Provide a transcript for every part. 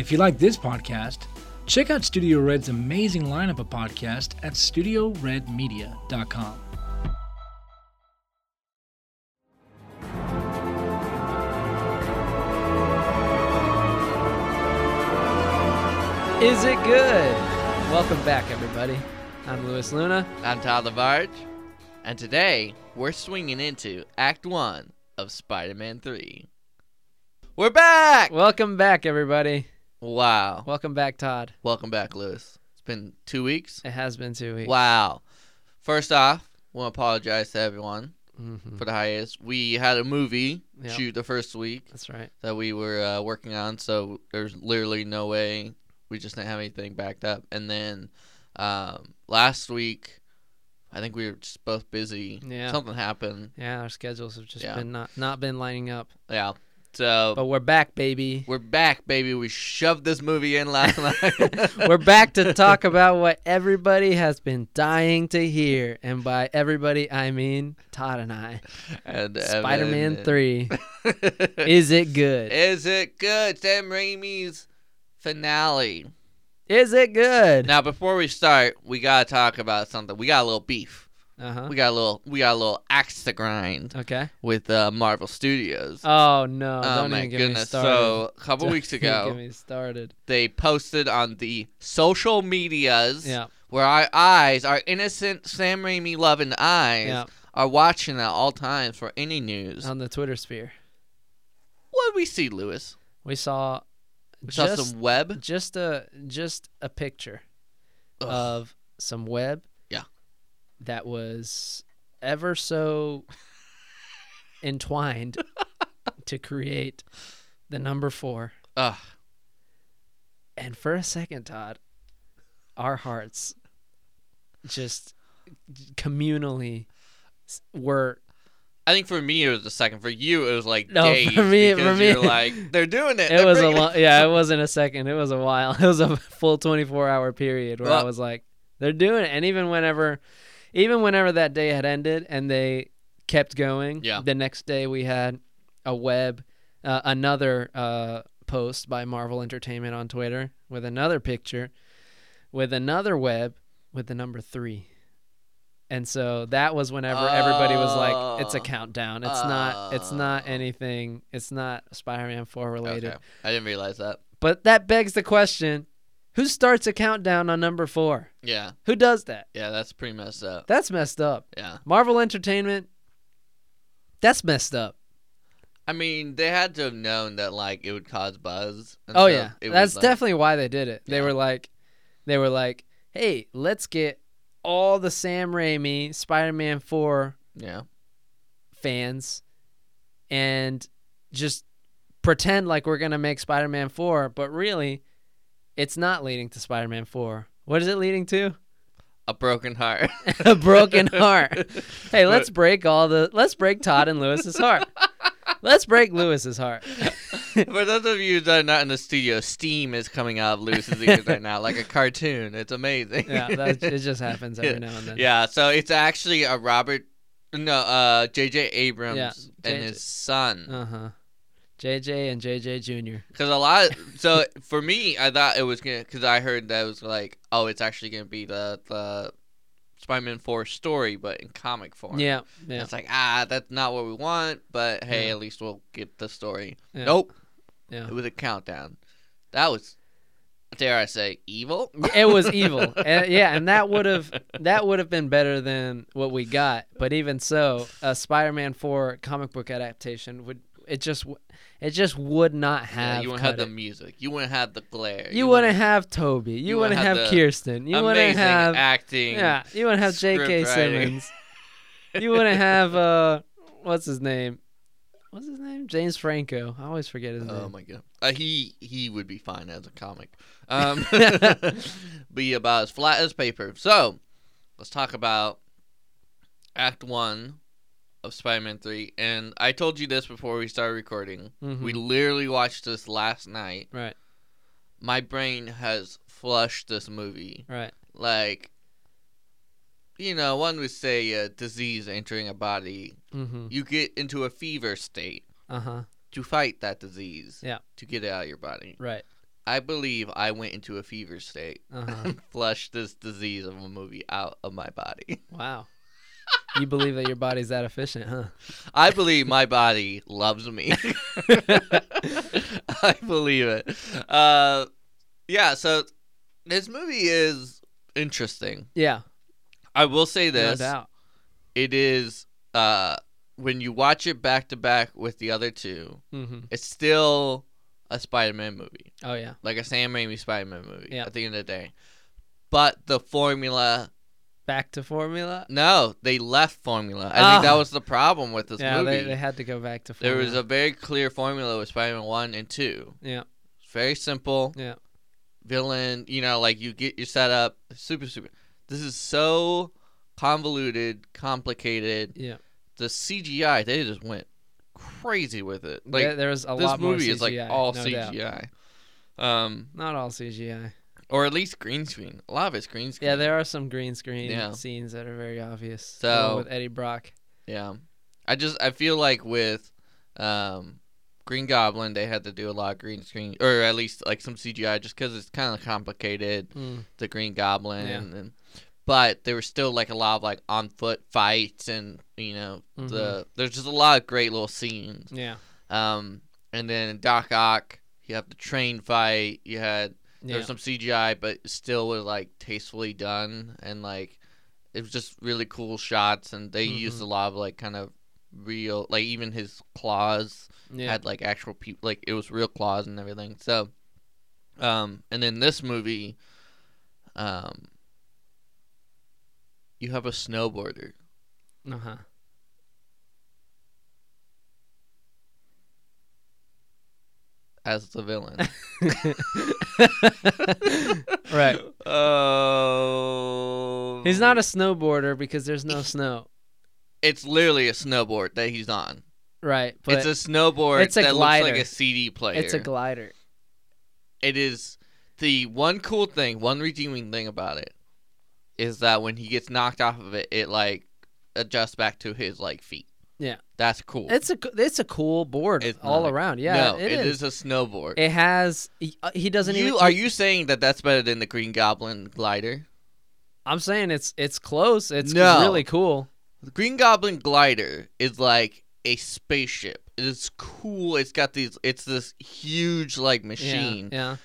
If you like this podcast, check out Studio Red's amazing lineup of podcasts at StudioRedMedia.com. Is it good? Welcome back, everybody. I'm Louis Luna. I'm Todd LaVarge, and today we're swinging into Act 1 of Spider Man 3. We're back! Welcome back, everybody. Wow. Welcome back, Todd. Welcome back, Lewis. It's been two weeks. It has been two weeks. Wow. First off, want to apologize to everyone Mhm. for the hiatus. We had a movie Yep. shoot the first week That's right. that we were uh, working on, so there's literally no way we just didn't have anything backed up. And then um, last week, I think we were just both busy. Yeah. Something happened. Yeah, our schedules have just Yeah. been not not been lining up. Yeah. So But we're back, baby. we're back, baby. We shoved this movie in last night. We're back to talk about what everybody has been dying to hear, and by everybody I mean Todd and I. and Spider-Man Evan- 3. Is it good? Is it good? Sam Raimi's finale. Is it good? Now, before we start, we gotta talk about something. We got a little beef. Uh-huh. We got a little. We got a little axe to grind Okay. with uh, Marvel Studios. Oh no! oh don't my even get me goodness! started. So a couple Don't weeks ago, get me started. they posted on the social medias Yeah. where our eyes, our innocent Sam Raimi loving eyes, Yeah. are watching at all times for any news. On the Twitter sphere, what did we see, Lewis? we saw We saw just some web. just a just a picture Ugh. of some web. That was ever so entwined to create the number four. Ugh. And for a second, Todd, our hearts just communally were I think for me it was a second. For you it was like No, days for me- for because me- you're like they're doing it. it was a long yeah it wasn't a second it was a while it was a full 24 hour period where i was like they're doing it and even whenever even whenever that day had ended and they kept going Yeah. the next day we had a web uh, another uh, post by marvel entertainment on twitter with another picture with another web with the number three and so that was whenever everybody was like it's a Oh. countdown it's not it's not Oh. anything it's not spider-man 4 related Okay. I didn't realize that. but that begs the question who starts a countdown on number four? Yeah, Who does that? yeah, that's pretty messed up. That's messed up. Yeah, Marvel Entertainment, that's messed up. I mean they had to have known that like it would cause buzz. and Oh so yeah, it was, that's like- definitely why they did it. They Yeah. were like, they were like, hey, let's get all the Sam Raimi Spider-Man Four yeah. fans and just pretend like we're gonna make Spider-Man Four, but really, it's not leading to Spider-Man Four. What is it leading to? A broken heart. a broken heart. Hey, let's break all the let's break Todd and Lewis's heart. Let's break Lewis's heart. For those of you that are not in the studio, steam is coming out of Lewis's ears right now, like a cartoon. It's amazing. yeah, that, it just happens every now and then. Yeah, so it's actually a Robert, no, uh, J.J. Abrams Yeah, and J.J. his son. Uh huh. JJ and JJ Jr. Because a lot, so for me, I thought it was gonna, because I heard that it was like, oh, it's actually gonna be the the Spider-Man Four story, but in comic form. Yeah, yeah. It's like ah, that's not what we want, but hey, Yeah. at least we'll get the story. yeah. Nope, Yeah. it was a countdown. That was, dare I say, evil. It was evil. Uh, yeah, and that would have that would have been better than what we got. But even so, a Spider-Man 4 comic book adaptation would it just it just would not Yeah, have. you wouldn't have the it. music. You wouldn't have the glare. You wouldn't have Tobey. You, you wouldn't wouldn't have, Kirsten. You wouldn't amazing have acting. Yeah, you wouldn't have J.K. Simmons. You wouldn't have uh, what's his name? What's his name? James Franco. I always forget his Oh name. Oh my god. Uh, he he would be fine as a comic. Um, be about as flat as paper. So, let's talk about Act One of Spider-Man Three. And I told you this before we started recording. Mhm. We literally watched this last night. Right, My brain has flushed this movie. right. Like, you know, one would say a disease entering a body. Mm-hmm. You get into a fever state Uh huh. to fight that disease. Yeah. To get it out of your body. Right. I believe I went into a fever state Uh-huh. and flushed this disease of a movie out of my body. wow. You believe that your body's that efficient, huh? I believe my body loves me. I believe it. Uh, yeah, so this movie is interesting. Yeah. I will say this. No doubt. it is uh when you watch it back to back with the other two, Mm-hmm. it's still a Spider-Man movie, Oh yeah. like a Sam Raimi Spider-Man movie. Yeah. At the end of the day, but the formula, Back to formula. no, they left formula. I think that Ah. was the problem with this yeah, movie. they, they had to go back to there formula. was a very clear formula with Spider-Man one and two. Yeah. Very simple. Yeah. Villain, you know, like you get your setup, super super. This is so convoluted, complicated. Yeah. the CGI they just went crazy with it. Like there, there was a this lot more movie is like CGI, all no doubt. CGI, um, Not all CGI. Or at least green screen. A lot of it's green screen. Yeah, there are some green screen Yeah. scenes that are very obvious. So- with Eddie Brock. Yeah, I just I feel like with um, Green Goblin they had to do a lot of green screen, or at least like some CGI, just because it's kind of complicated. Mm. The Green Goblin, Yeah. and, and but there was still like a lot of like on foot fights, and you know Mm-hmm. the there's just a lot of great little scenes. Yeah. Um, and then Doc Ock, you have the train fight. You had Yeah. there's some CGI, but still was like tastefully done, and like it was just really cool shots. And they used Mhm. a lot of like kind of real, like even his claws yeah. had like actual people, like it was real claws and everything. So, um, and then this movie, um, you have a snowboarder. uh-huh. As the villain. right. Oh. He's not a snowboarder because there's no snow. It's literally a snowboard that he's on. Right. But it's a snowboard it's a that looks like a CD player. it's a glider. it is the one cool thing, one redeeming thing about it is that when he gets knocked off of it, it like adjusts back to his like feet. Yeah. That's cool. It's a it's a cool board It's all not. around. Yeah, no, it is. a snowboard. It has. He, uh, he doesn't you even. are you saying that that's better than the Green Goblin glider? I'm saying it's it's close. It's No. really cool. The Green Goblin glider is like a spaceship. It is cool. It's got these. It's this huge like machine. Yeah.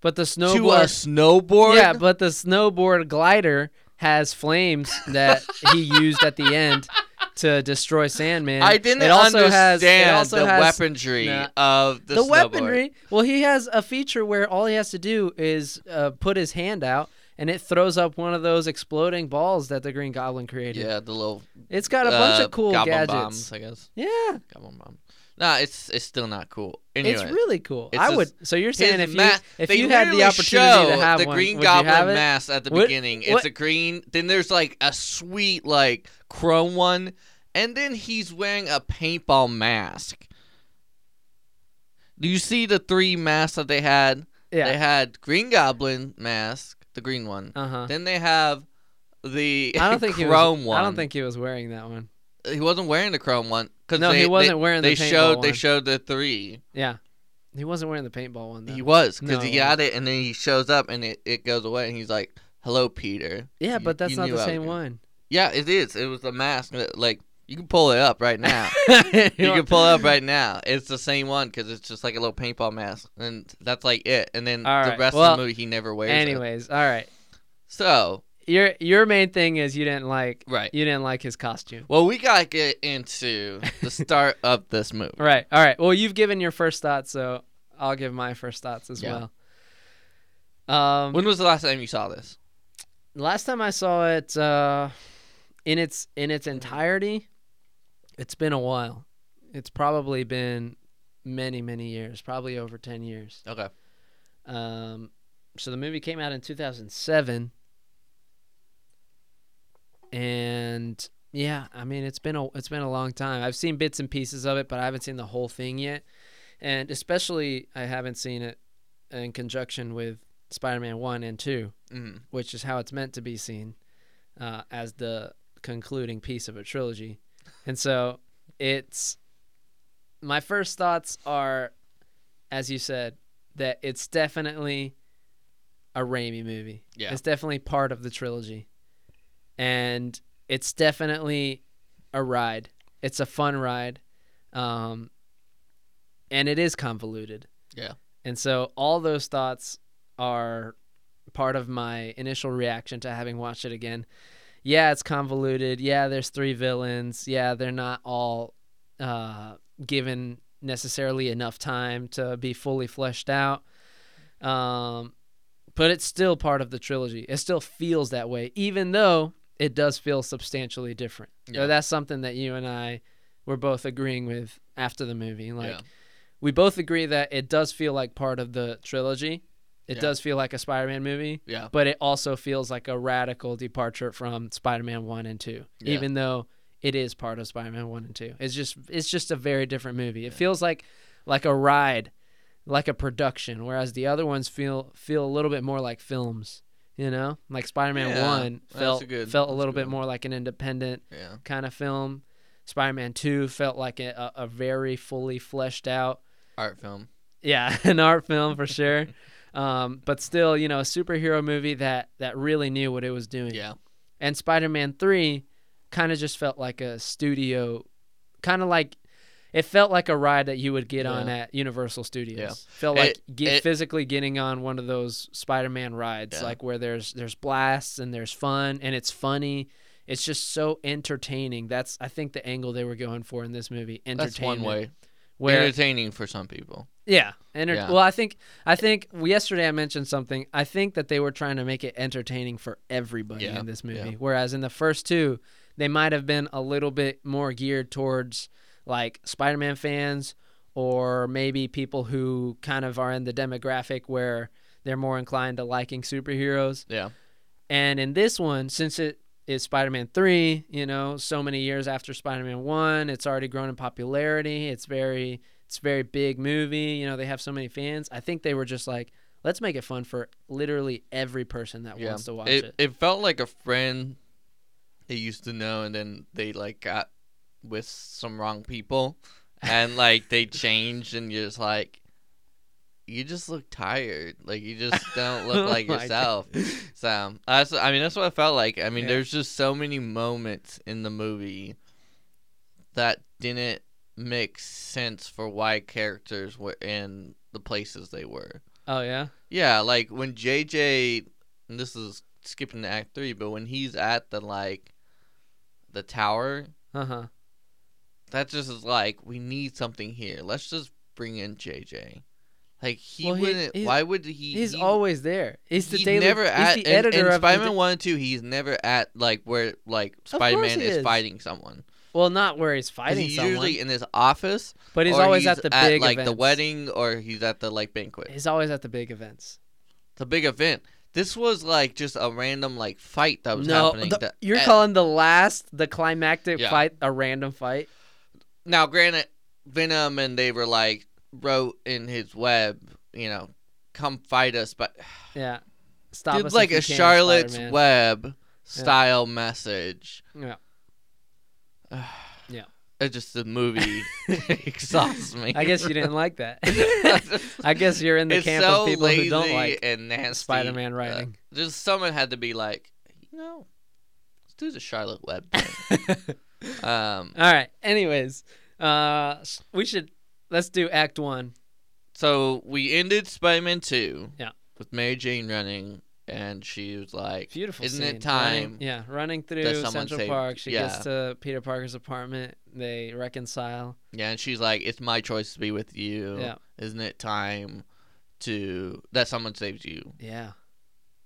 But the To a snowboard. snowboard. Yeah, but the snowboard glider has flames that he used at the end to destroy Sandman. I didn't it also understand has, it also the has weaponry Nah. of the, the, snowboard. weaponry. Well, he has a feature where all he has to do is uh, put his hand out, and it throws up one of those exploding balls that the Green Goblin created. Yeah, the little It's got a bunch uh, of cool goblin gadgets. bombs. I guess Yeah, goblin bomb. Nah, it's it's still not cool. Anyway, it's really cool. It's I just- would. So you're saying if ma- you if you had the opportunity to have the one, Green would you have Goblin mask at the What- beginning, it's a green. Then there's like a sweet like chrome one, and then he's wearing a paintball mask. Do you see the three masks that they had? Yeah. They had Green Goblin mask, the green one. Uh huh. Then they have the I don't think he chrome was. one. I don't think he was wearing that one. He wasn't wearing the chrome one. Cause No, they, he wasn't they, wearing the They paintball showed they showed the three. Yeah, he wasn't wearing the paintball one. Though. He was because No, he got it and then he shows up and it, it goes away and he's like, "Hello, Peter." yeah, You- but that's not the same one. Yeah, it is. It was a mask. that, Like you can pull it up right now. you can pull it up right now. It's the same one because it's just like a little paintball mask, and that's like it. And then All the right, rest well, of the movie he never wears. it. Anyways, all right. so Your your main thing is you didn't like right. you didn't like his costume. Well, we gotta get into the start of this movie. Right. All right. Well, you've given your first thoughts, so I'll give my first thoughts as Yeah. well. Um, When was the last time you saw this? last time I saw it uh, in its in its entirety, it's been a while. It's probably been many many years, probably over ten years. Okay. Um, so the movie came out in 2007, and yeah, I mean it's been a it's been a long time. I've seen bits and pieces of it, but I haven't seen the whole thing yet, and especially I haven't seen it in conjunction with Spider-Man one and two, hmm which is how it's meant to be seen uh, as the concluding piece of a trilogy, and so it's my first thoughts are, as you said, that it's definitely a Raimi movie. Yeah. It's definitely part of the trilogy. And it's definitely a ride. It's a fun ride. Um, and it is convoluted. Yeah. And so all those thoughts are part of my initial reaction to having watched it again. Yeah, it's convoluted. Yeah, there's three villains. Yeah, they're not all uh, given necessarily enough time to be fully fleshed out. Um, but it's still part of the trilogy. It still feels that way, even though it does feel substantially different. Yeah. that's something that you and I were both agreeing with after the movie. Like, yeah. we both agree that it does feel like part of the trilogy. It Yeah. does feel like a Spider-Man movie, Yeah. but it also feels like a radical departure from Spider-Man 1 and 2. Yeah. Even though it is part of Spider-Man 1 and 2. It's just it's just a very different movie. It feels like like a ride, like a production, whereas the other ones feel feel a little bit more like films, you know? Like Spider-Man Yeah, 1 felt a good- felt a little bit more like an independent Yeah. kind of film. Spider-Man 2 felt like a, a, very fully fleshed out Art film. yeah, an art film for sure. Um, but still, you know, a superhero movie that that really knew what it was doing. Yeah. And Spider-Man 3 kind of just felt like a studio kind of like it felt like a ride that you would get on at Universal Studios. Yeah. Felt like It- get it- physically getting on one of those Spider-Man rides Yeah. like where there's there's blasts and there's fun and it's funny. It's just so entertaining. That's I think the angle they were going for in this movie. That's one way. Where Entertaining for some people. yeah, enter- Yeah. Well, I think I think yesterday I mentioned something. I think that they were trying to make it entertaining for everybody Yeah, in this movie. yeah. Whereas in the first two, they might have been a little bit more geared towards like Spider-Man fans or maybe people who kind of are in the demographic where they're more inclined to liking superheroes. Yeah. And in this one, since it is Spider-Man 3, you know, so many years after Spider-Man 1, it's already grown in popularity. It's very it's a very big movie, you know, they have so many fans. I think they were just like, let's make it fun for literally every person that Yeah. wants to watch it, it. it felt like a friend they used to know and then they like got with some wrong people and like they change and you're just like you just look tired. Like you just don't look Oh like yourself. So that's I mean that's what it felt like. I mean Yeah. there's just so many moments in the movie that didn't make sense for why characters were in the places they were. oh yeah. Yeah, like when JJ, and this is skipping to Act Three, but when he's at the like, the tower, Uh-huh. That just is like we need something here. Let's just bring in JJ. Like he Well, wouldn't. he's- why would he? He's he, always there. He's the he's daily never he's at the in- editor in, of Spider-Man One and Two. He's never at like where like Spider-Man is, is. fighting someone. Well, not where he's fighting he's someone, usually in his office, but he's always he's at the big like the wedding, or he's at the like banquet. He's always at the big events. The big event. This was like just a random like fight that was no, happening. the- that- you're at- calling the last, the climactic Yeah. fight, a random fight. Now granted venom and they were like wrote in his web you know come fight us but Yeah, stop us like a charlotte's Spider-Man. web style message Yeah. Yeah. it just the movie exhausts me I guess you didn't like that. I guess you're in the it's camp so of people who don't like and nasty Spider-Man Uh, writing. just someone had to be like you know let's do the charlotte web thing. um All right. Anyways, uh, we should let's do Act One. so we ended spider-man 2 Yeah. with mary jane running and she was like Beautiful. isn't scene. it time Running, yeah, running through someone Central saved- Park. She yeah. gets to Peter Parker's apartment. They reconcile. Yeah, and she's like, "It's my choice to be with you. Yeah. Isn't it time to that someone saves you?" Yeah.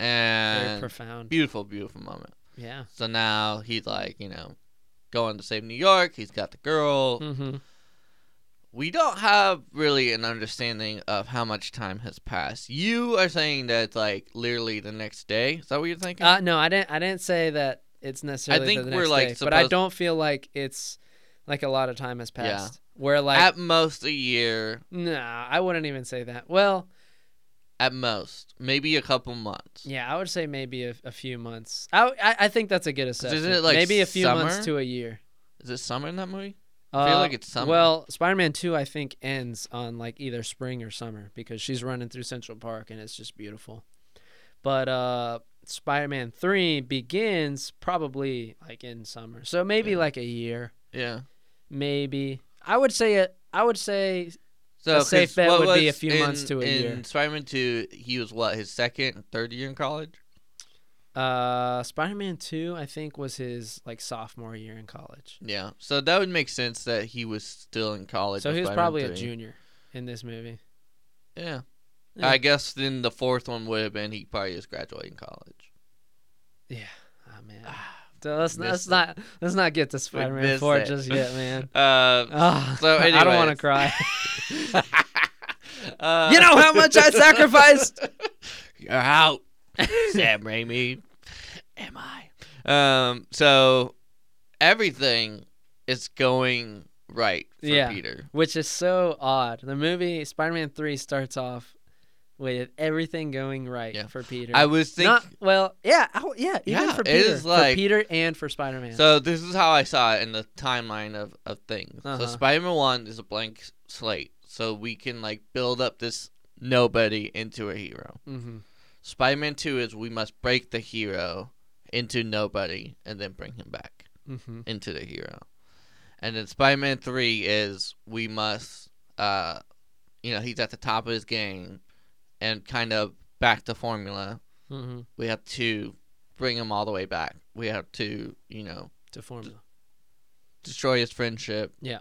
Very And profound. beautiful, beautiful moment. Yeah. So now he's like, you know, going to save New York. He's got the girl. Mm-hmm. We don't have really an understanding of how much time has passed. You are saying that it's like literally the next day. Is that what you're thinking? Uh, no, I didn't. I didn't say that it's necessarily. I think the we're, next like, day, but I don't feel like it's like a lot of time has passed. Yeah. Where like, at most a year. nah, I wouldn't even say that. Well, At most, maybe a couple months. yeah, I would say maybe a, a few months. I, I I think that's a good assessment. isn't it, like, maybe a few months to a year. Is it summer in that movie? I feel Uh, like it's summer. Well, Spider-Man Two, I think, ends on like either spring or summer because she's running through Central Park and it's just beautiful. But uh, Spider-Man Three begins probably like in summer, so maybe Yeah. like a year, yeah. maybe. I would say it. I would say So A safe bet would be a few in, months to a in year. Spider-Man Two, he was what his second, third year in college. uh, Spider-Man Two, I think, was his like sophomore year in college. Yeah, so that would make sense that he was still in college. So he was Spider-Man probably a junior in this movie. Yeah. Yeah. I guess then the fourth one would have been he probably is graduating college. Yeah. Oh man. So let's, not, let's not let's not get to Spider-Man Four it. just yet, man. Uh, Oh, So I don't want to cry. uh, you know how much I sacrificed. You're out, Sam Raimi. Am I? Um. So everything is going right for Yeah. Peter. Which is so odd. The movie Spider-Man Three starts off with everything going right Yeah. for Peter. I was thinking. Not well, yeah, oh, yeah, even Yeah, for Peter, is like- for Peter and for Spider-Man. So this is how I saw it in the timeline of, of things. Uh-huh. So Spider-Man One is a blank slate, so we can like build up this nobody into a hero. hmm Spider-Man Two is we must break the hero into nobody and then bring him back hmm into the hero. And then Spider-Man Three is we must, uh, you know, he's at the top of his game, and kind of back to formula. hmm We have to bring him all the way back. We have to, you know, To formula. destroy his friendship. Yeah.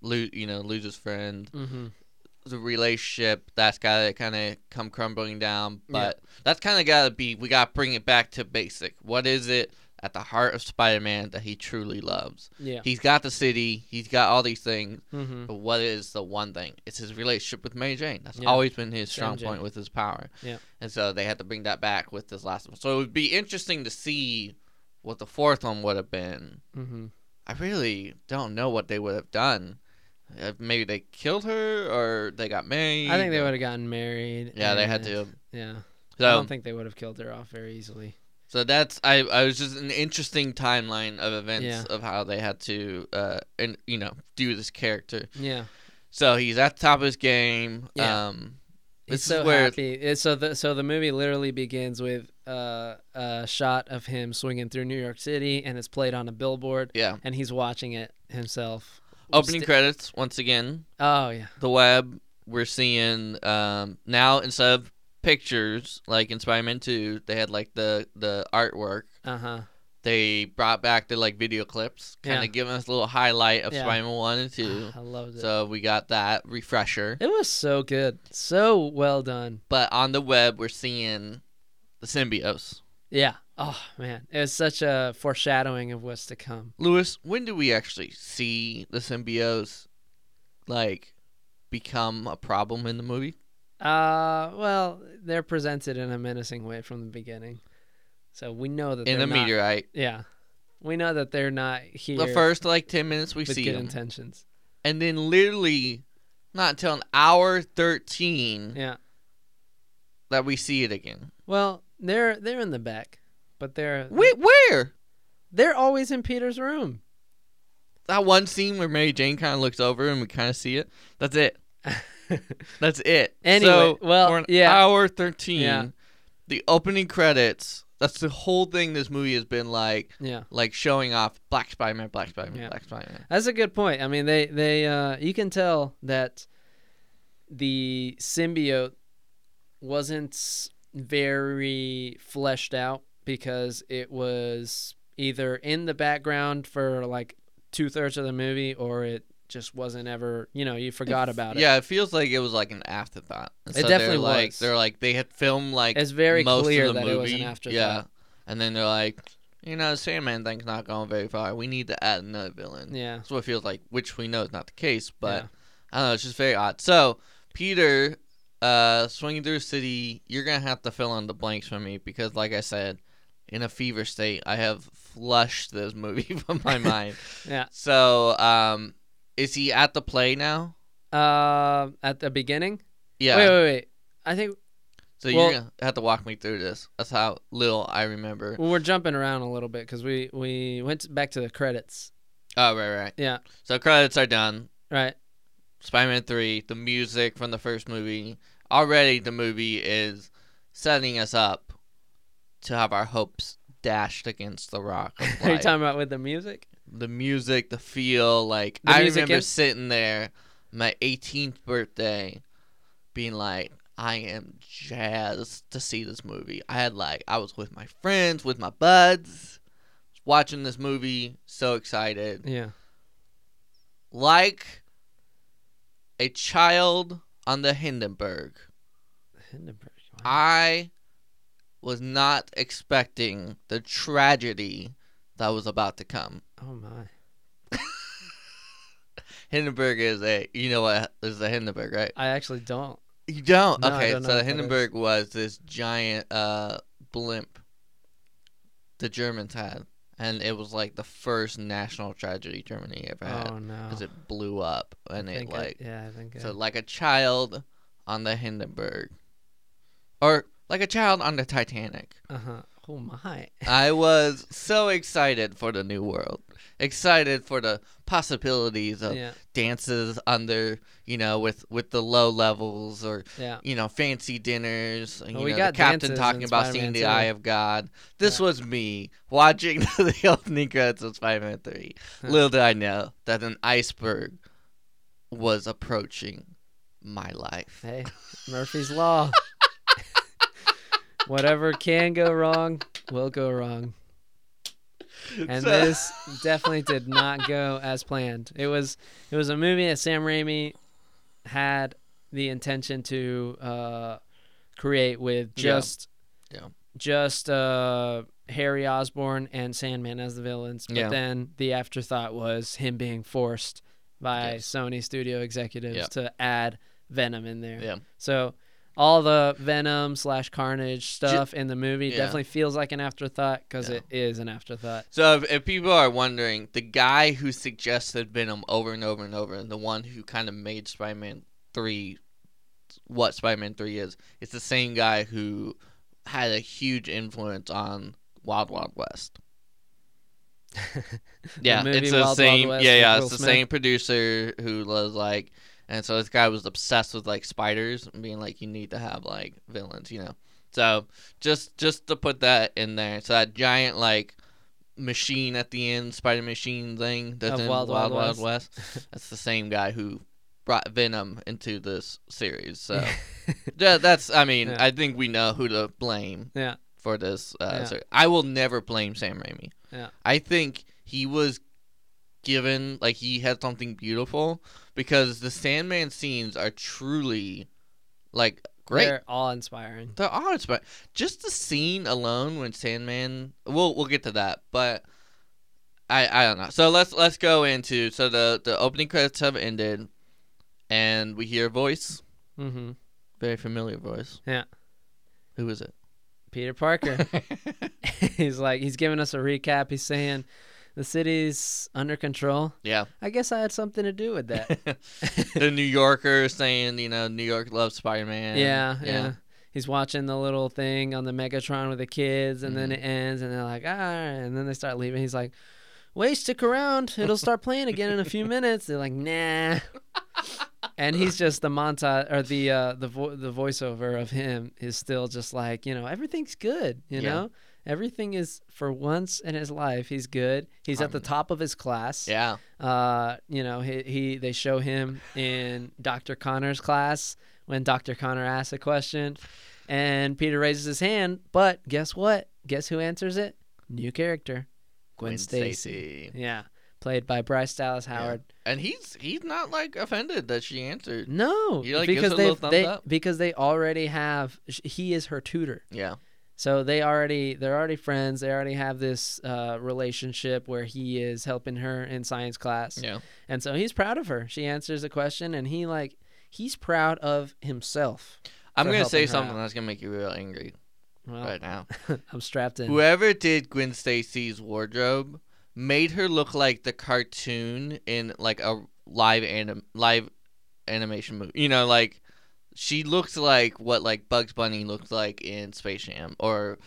Lose, you know, lose his friend. hmm The relationship that's got to kind of come crumbling down. Yeah. But that's kind of got to be. We got to bring it back to basic. What is it at the heart of Spider-Man that he truly loves? Yeah. He's got the city. He's got all these things. mm-hmm. But what is the one thing? It's his relationship with Mary Jane. That's Yeah. always been his strong MJ. point with his power. Yeah. And so they had to bring that back with this last one. So it would be interesting to see what the fourth one would have been. Mm-hmm. I really don't know what they would have done. Uh, maybe they killed her or they got married. I think they would have gotten married. Yeah, they had to. Yeah. I don't think they would have killed her off very easily. So that's I. I was just an interesting timeline of events Yeah. of how they had to, uh, and you know, do this character. Yeah. So he's at the top of his game. Yeah. Um, He's so where- happy. It's so the so the movie literally begins with uh, a shot of him swinging through New York City, and it's played on a billboard, yeah. and he's watching it himself. Opening Sti- credits once again. Oh yeah. The web. We're seeing um, now instead of pictures like in Spider-Man Two, they had like the the artwork. Uh huh. They brought back the like video clips, kind of Yeah. giving us a little highlight of Yeah. Spider-Man One and Two. I loved it. So we got that refresher. it was so good, so well done. But on the web, we're seeing the symbiotes. Yeah. Oh man, it was such a foreshadowing of what's to come. Lewis, when do we actually see the symbiotes like become a problem in the movie? Uh, well, they're presented in a menacing way from the beginning, so we know that In the not, meteorite. Yeah, we know that they're not here. The first like ten minutes we with see good them, intentions. and then literally not until an hour thirteen Yeah. that we see it again. Well, they're they're in the back, but they're Wait, where? they're always in Peter's room. That one scene where Mary Jane kind of looks over and we kind of see it. That's it. That's it. Anyway, so, well, for an yeah. hour thirteen, Yeah. the opening credits. That's the whole thing. This movie has been like, yeah, like showing off Black Spider-Man, Black Spider-Man, Yeah. Black Spider-Man. that's a good point. I mean, they they uh, you can tell that the symbiote wasn't very fleshed out because it was either in the background for like two thirds of the movie or it just wasn't ever. You know, you forgot about it. Yeah, it feels like it was like an afterthought. And It so definitely they're like, was. They're like they had filmed like It's very most clear of the that movie. it was an afterthought. Yeah, and then they're like, you know, the Sandman thing's not going very far. We need to add another villain. Yeah. That's what it feels like, which we know is not the case, but Yeah. I don't know. It's just very odd. So Peter, uh, swinging through the city, you're gonna have to fill in the blanks for me because, like I said, in a fever state, I have flushed this movie from my mind. Yeah. So, um, is he at the play now? Uh, at the beginning. Yeah. Wait, wait, wait. I think So Well- you're gonna have to walk me through this. That's how little I remember. well, we're jumping around a little bit because we we went back to the credits. Oh right, right. Yeah, So credits are done. right. Spider-Man three, the music from the first movie. Already, the movie is setting us up to have our hopes dashed against the rock. Are you talking about with the music? The music, the feel, like The I remember in- sitting there, my 18th birthday, being like, I am jazzed to see this movie. I had like, I was with my friends, with my buds, watching this movie, so excited, Yeah. like a child on the Hindenburg. The Hindenburg. Wow. I was not expecting the tragedy that was about to come. oh my. Hindenburg is a you know what is the Hindenburg, right? I actually don't. You don't. No, okay, don't so the Hindenburg was this giant uh blimp the Germans had, and it was like the first national tragedy Germany ever had Oh no. because it blew up and I it think I- like yeah, I think. so like a child on the Hindenburg, or like a child on the Titanic. uh huh. Oh my. I was so excited for the new world. Excited for the possibilities of Yeah. dances under, you know, with with the low levels or Yeah. you know, fancy dinners. You we know, got the captain talking about seeing the eye of God. This Yeah. was me watching the opening credits of Spider-Man Three. Huh. Little did I know that an iceberg was approaching my life. Hey, Murphy's law. Whatever can go wrong will go wrong. And So- this definitely did not go as planned. It was it was a movie that Sam Raimi had the intention to uh, create with just Yeah. just uh, Harry Osborn and Sandman as the villains. But Yeah. then the afterthought was him being forced by Yes. Sony studio executives Yeah. to add Venom in there. Yeah. So all the Venom slash Carnage stuff in the movie Yeah. definitely feels like an afterthought because Yeah. it is an afterthought. So if, if people are wondering, the guy who suggested Venom over and over and over, and the one who kind of made Spider-Man three what Spider-Man three is, it's the same guy who had a huge influence on Wild Wild West. Yeah, movie it's the Wild Wild same. West yeah, yeah, Will it's the Smith? same producer who was like, and so this guy was obsessed with like spiders and being like, you need to have like villains, you know. So just just to put that in there, so that giant like machine at the end, spider machine thing that's Of in Wild Wild Wild Wild, West. that's the same guy who brought Venom into this series. So yeah, that's. I mean, Yeah. I think we know who to blame yeah, for this. Uh, Yeah. I will never blame Sam Raimi. Yeah. I think he was given like he had something beautiful because the Sandman scenes are truly like great. they're all inspiring. They're honest, but just the scene alone when Sandman, we'll we'll get to that, but I I don't know. So let's let's go into so the the opening credits have ended, and we hear a voice, Mm-hmm. very familiar voice. Yeah. Who is it? Peter Parker. he's like he's giving us a recap. He's saying the city's under control. yeah. I guess I had something to do with that. the New Yorker saying, you know, New York loves Spider Man. yeah, yeah. He's watching the little thing on the Megatron with the kids, and then Mhm. it ends, and they're like, ah, and then they start leaving. He's like, wait, stick around. It'll start playing again in a few minutes. They're like, nah. and he's just the montage or the uh, the vo- the voiceover of him is still just like you know everything's good. You Yeah. know, everything is for once in his life. He's good. He's at the Um, top of his class. Yeah. Uh, you know, he, he they show him in Dr. Connors' class when Dr. Connor asks a question and Peter raises his hand, but guess what? Guess who answers it? New character. Gwen, Stacy. Yeah. Played by Bryce Dallas Howard. And he's he's not like offended that she answered. No, He, like, because they they up. because they already have he is her tutor. Yeah. So they already they're already friends. They already have this uh, relationship where he is helping her in science class. Yeah. And so he's proud of her. She answers a question and he like he's proud of himself. I'm gonna say something out. that's gonna make you real angry Well, right now. I'm strapped in. Whoever did Gwen Stacy's wardrobe made her look like the cartoon in like a live anim live animation movie. You know, like she looks like what like Bugs Bunny looked like in Space Jam, or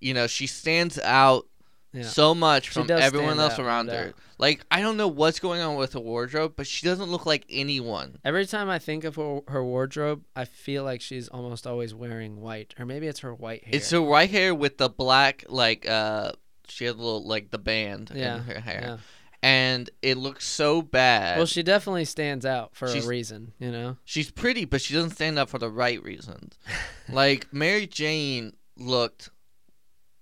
you know, she stands out Yeah. so much from everyone else around her. Like I don't know what's going on with her wardrobe, but she doesn't look like anyone. Every time I think of her, her wardrobe, I feel like she's almost always wearing white, or maybe it's her white hair. It's her white hair with the black like uh she has a little like the band Yeah, in her hair. yeah. And it looks so bad. Well, she definitely stands out for She's- a reason, you know. She's pretty, but she doesn't stand out for the right reasons. like Mary Jane looked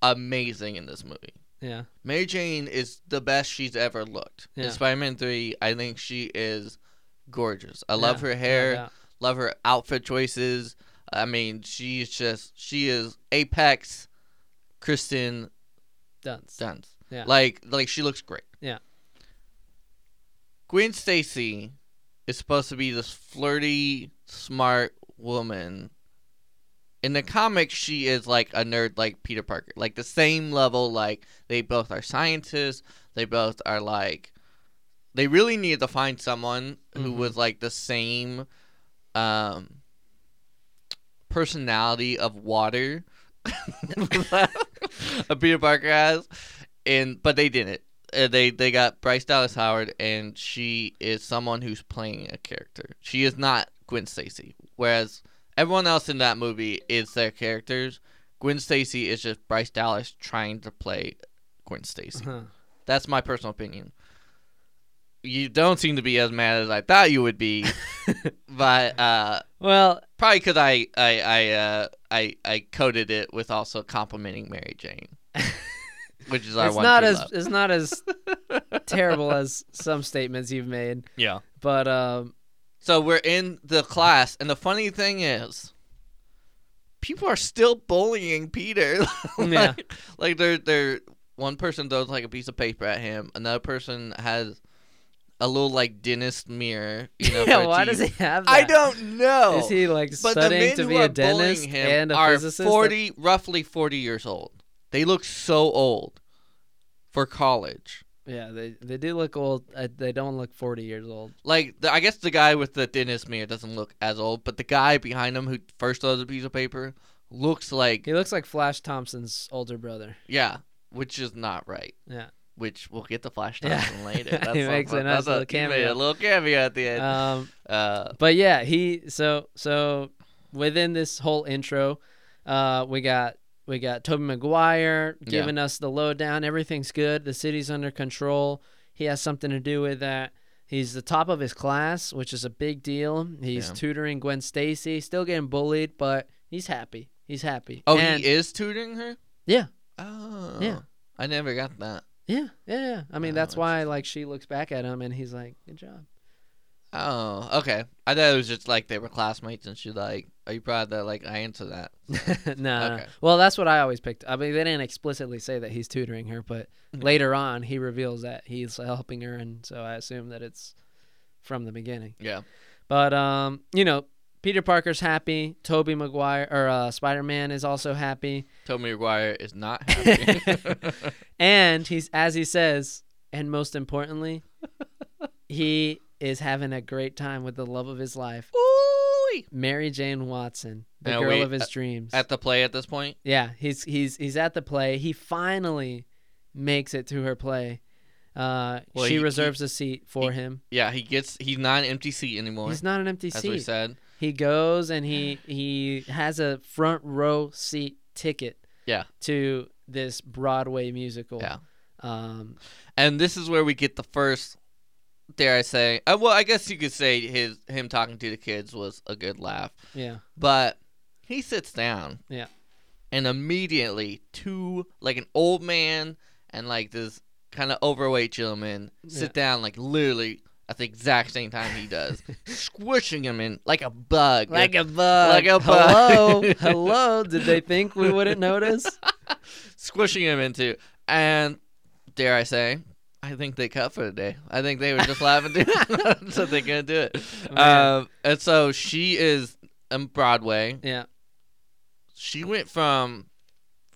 amazing in this movie. Yeah, Mary Jane is the best she's ever looked. Yeah. In Spider-Man 3, I think she is gorgeous. I love Yeah, her hair, doubt. love her outfit choices. I mean, she's just she is apex Kristen Dunst. Dunst. Yeah. Like like she looks great. Gwen Stacy is supposed to be this flirty, smart woman. In the comics, she is like a nerd like Peter Parker. Like the same level, like they both are scientists. They both are like they really needed to find someone who Mhm. was like the same um personality of water a Peter Parker has, and but they didn't. Uh, they they got Bryce Dallas Howard, and she is someone who's playing a character. She is not Gwen Stacy, whereas everyone else in that movie is their characters. Gwen Stacy is just Bryce Dallas trying to play Gwen Stacy. Huh. That's my personal opinion. You don't seem to be as mad as I thought you would be, but uh, Well, Probably because I I I uh I I coded it with also complimenting Mary Jane, which is our it's one. not as love. it's not as terrible as some statements you've made, yeah. but um, So we're in the class, and the funny thing is, people are still bullying Peter. like, Yeah. like they're they're one person throws like a piece of paper at him, another person has a little like dentist mirror. You know, yeah. Why does he have that? I don't know. Is he like But studying to be a dentist him and a are physicist? forty, roughly forty years old. They look so old for college. Yeah, they they do look old. Uh, they don't look forty years old. Like the, I guess the guy with the dentist mirror doesn't look as old, but the guy behind him who first throws a piece of paper looks like He looks like Flash Thompson's older brother. yeah, which is not right. Yeah. Which we'll get to Flash Yeah. Thompson later. He That's makes something- a nice that's little he made cameo. a little cameo at the end. Um, Uh, but yeah, he so so within this whole intro, uh, we got we got Tobey Maguire Yeah. giving us the lowdown. Everything's good. The city's under control. He has something to do with that. He's the top of his class, which is a big deal. He's Yeah. tutoring Gwen Stacy, still getting bullied, but he's happy. He's happy. oh, And- he is tutoring her. Yeah. Oh, Yeah. I never got that. Yeah, yeah, yeah. I mean, Oh, that's why like she looks back at him and he's like, "Good job." Oh, okay. I thought it was just like they were classmates, and she's like, "Are you proud that like I answer that?" nah. Okay. Well, that's what I always picked. I mean, they didn't explicitly say that he's tutoring her, but Mhm. later on he reveals that he's helping her, and so I assume that it's from the beginning. Yeah. But um, you know, Peter Parker's happy. Tobey Maguire or uh, Spider Man is also happy, Tobey Maguire is not happy. and he's as he says, and most importantly, he is having a great time with the love of his life, Ooh. Mary Jane Watson, the Now, girl wait, of his dreams. At the play at this point. Yeah, he's he's he's at the play. He finally makes it to her play. Uh, Well, she he- he- reserves a seat for he- him. Yeah, he gets. He's not an empty seat anymore. He's not an empty seat. That's what he said. He goes and he he has a front row seat ticket. Yeah. To this Broadway musical. Yeah. Um. And this is where we get the first. Dare I say? Uh, well, I guess you could say his him talking to the kids was a good laugh. Yeah. But he sits down. Yeah. And immediately, two like an old man and like this kind of overweight gentleman sit down like literally at the exact same time he does, squishing him in like a bug. Like a bug. Like a bug. Hello. Hello. Did they think we wouldn't notice? squishing him into. And dare I say, I think they cut for the day. I think they were just laughing too. so they're gonna do it. Um, and so she is on Broadway. Yeah. She went from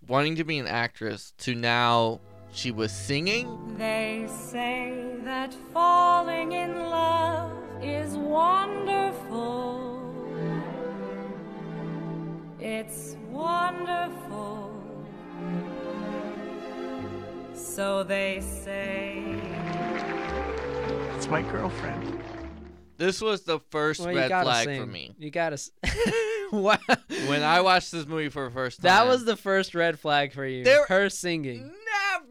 wanting to be an actress to now she was singing. They say that falling in love is wonderful. It's wonderful. So they say. It's my girlfriend. This was the first Well, you red gotta flag sing. for me. You gotta. s- wow. When I watched this movie for the first time, That was the first red flag for you. There- Her singing.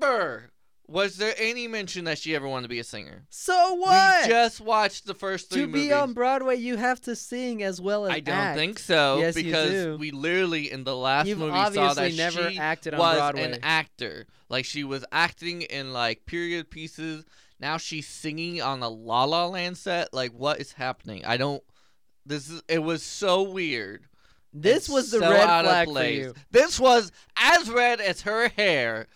never was there any mention that she ever wanted to be a singer. So what? We just watched the first three to be movies. on Broadway, you have to sing as well as I don't act. think so Yes, you because do. we literally in the last You've movie saw obviously that never she acted on was Broadway. an actor. Like she was acting in like period pieces. Now she's singing on a La La Land set. Like what is happening? I don't. This is. It was so weird. This was the so red out of flag for you. This was as red as her hair.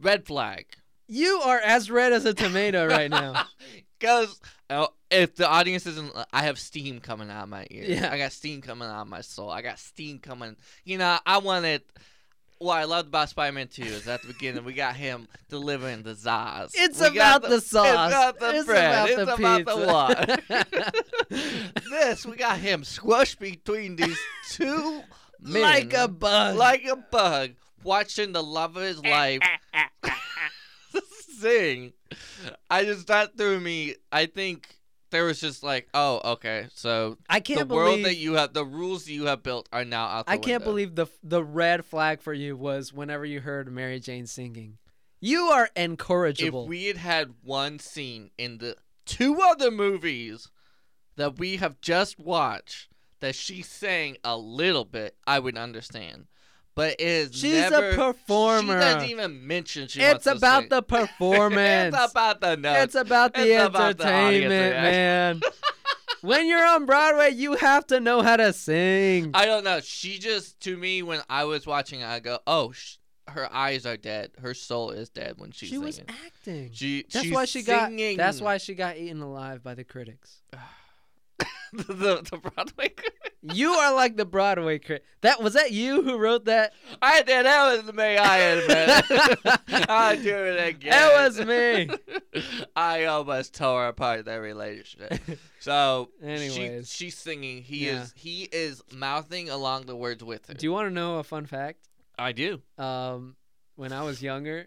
Red flag. You are as red as a tomato right now. Because oh, if the audience isn't, I have steam coming out of my ears. Yeah. I got steam coming out of my soul. I got steam coming. You know, I wanted. What I loved about Spider-Man 2 is at the beginning we got him delivering the zaz. It's We about the sauce. It's about the It's bread. about it's the about pizza. the what? this we got him squished between these two men, like a bug. like a bug, watching the love of his eh, life eh, eh, sing. I just that threw me. I think there was just like, oh, okay, so I can't the world believe that you have, the rules you have built are now out. The I can't believe the the red flag for you was whenever you heard Mary Jane singing. You are incorrigible. if incorrigible. we had had one scene in the two other movies that we have just watched that she sang a little bit, I would understand. But it is She's never, a performer. She doesn't even mention she it's wants to about sing. the performance. it's about the notes. It's about the It's about the entertainment, man. when you're on Broadway, you have to know how to sing. I don't know. She just to me when I was watching, I go, "Oh, sh- her eyes are dead. Her soul is dead when she's singing. she was acting. She, that's she's why she singing. got. That's why she got eaten alive by the critics. the, the Broadway. You are like the Broadway crit. That was that you who wrote that? I did. That was me. I admit. I'll do it again. It was me. I almost tore apart that relationship. So Anyways. she, she's singing. He Yeah. is he is mouthing along the words with her. Do you want to know a fun fact? I do. Um, when I was younger,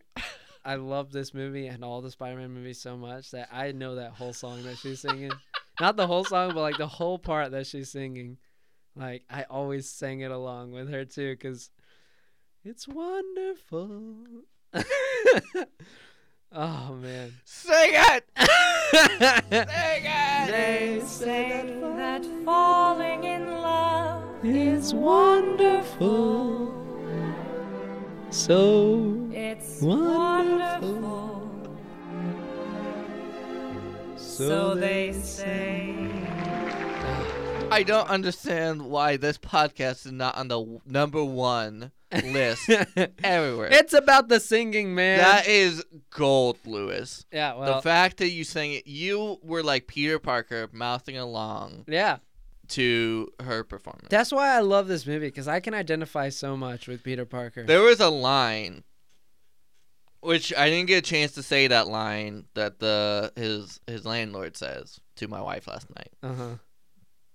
I loved this movie and all the Spider-Man movies so much that I know that whole song that she's singing. Not the whole song, but like the whole part that she's singing. Like I always sang it along with her too, cause it's wonderful. oh man. Sing it. Sing it. They say that falling in love is wonderful. So It's Wonderful. So they say. I don't understand why this podcast is not on the number one list everywhere. it's about the singing, man. that is gold, Lewis. yeah, well, the fact that you sang it, you were like Peter Parker mouthing along yeah. to her performance. That's why I love this movie because I can identify so much with Peter Parker. There was a line, which I didn't get a chance to say that line that the his his landlord says to my wife last night, Uh huh.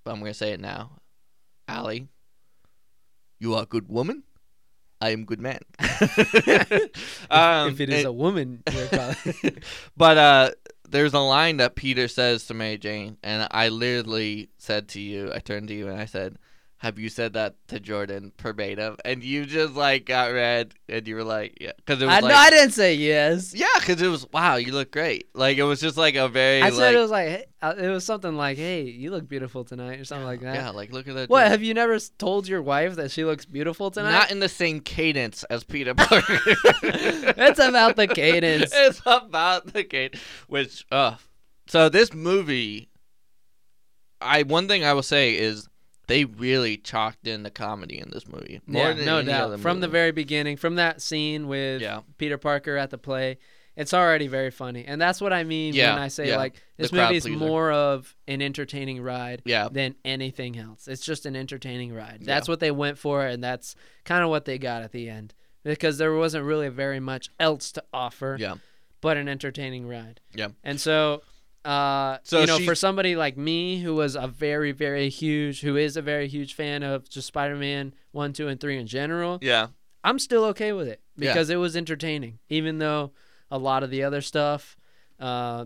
but I'm gonna say it now. Allie, you are a good woman. I am good man. um, if it is and- a woman, you're but uh, there's a line that Peter says to Mary Jane, and I literally said to you, I turned to you and I said, "Have you said that to Jordan verbatim?" And you just like got red, and you were like, "Yeah," because it was I like, no, I didn't say yes. yeah, because it was wow, you look great. Like it was just like a very I like, said it was like uh, it was something like, "Hey, you look beautiful tonight," or something like that. yeah, like look at that. What dress. have you never told your wife that she looks beautiful tonight? Not in the same cadence as Peter Parker. it's about the cadence. it's about the cadence. Which, uh, so this movie, I one thing I will say is they really chalked in the comedy in this movie more yeah, than no doubt. From the very beginning, from that scene with Yeah. Peter Parker at the play, it's already very funny, and that's what I mean Yeah, when I say yeah. like this movie is pleaser. more of an entertaining ride yeah, than anything else. It's just an entertaining ride. That's what they went for, and that's kind of what they got at the end because there wasn't really very much else to offer yeah, but an entertaining ride. Yeah. And so, uh, So you know, she's- for somebody like me who was a very, very huge, who is a very huge fan of just Spider-Man one, two, and three in general, yeah. I'm still okay with it. Yeah. because it was entertaining, even though a lot of the other stuff uh,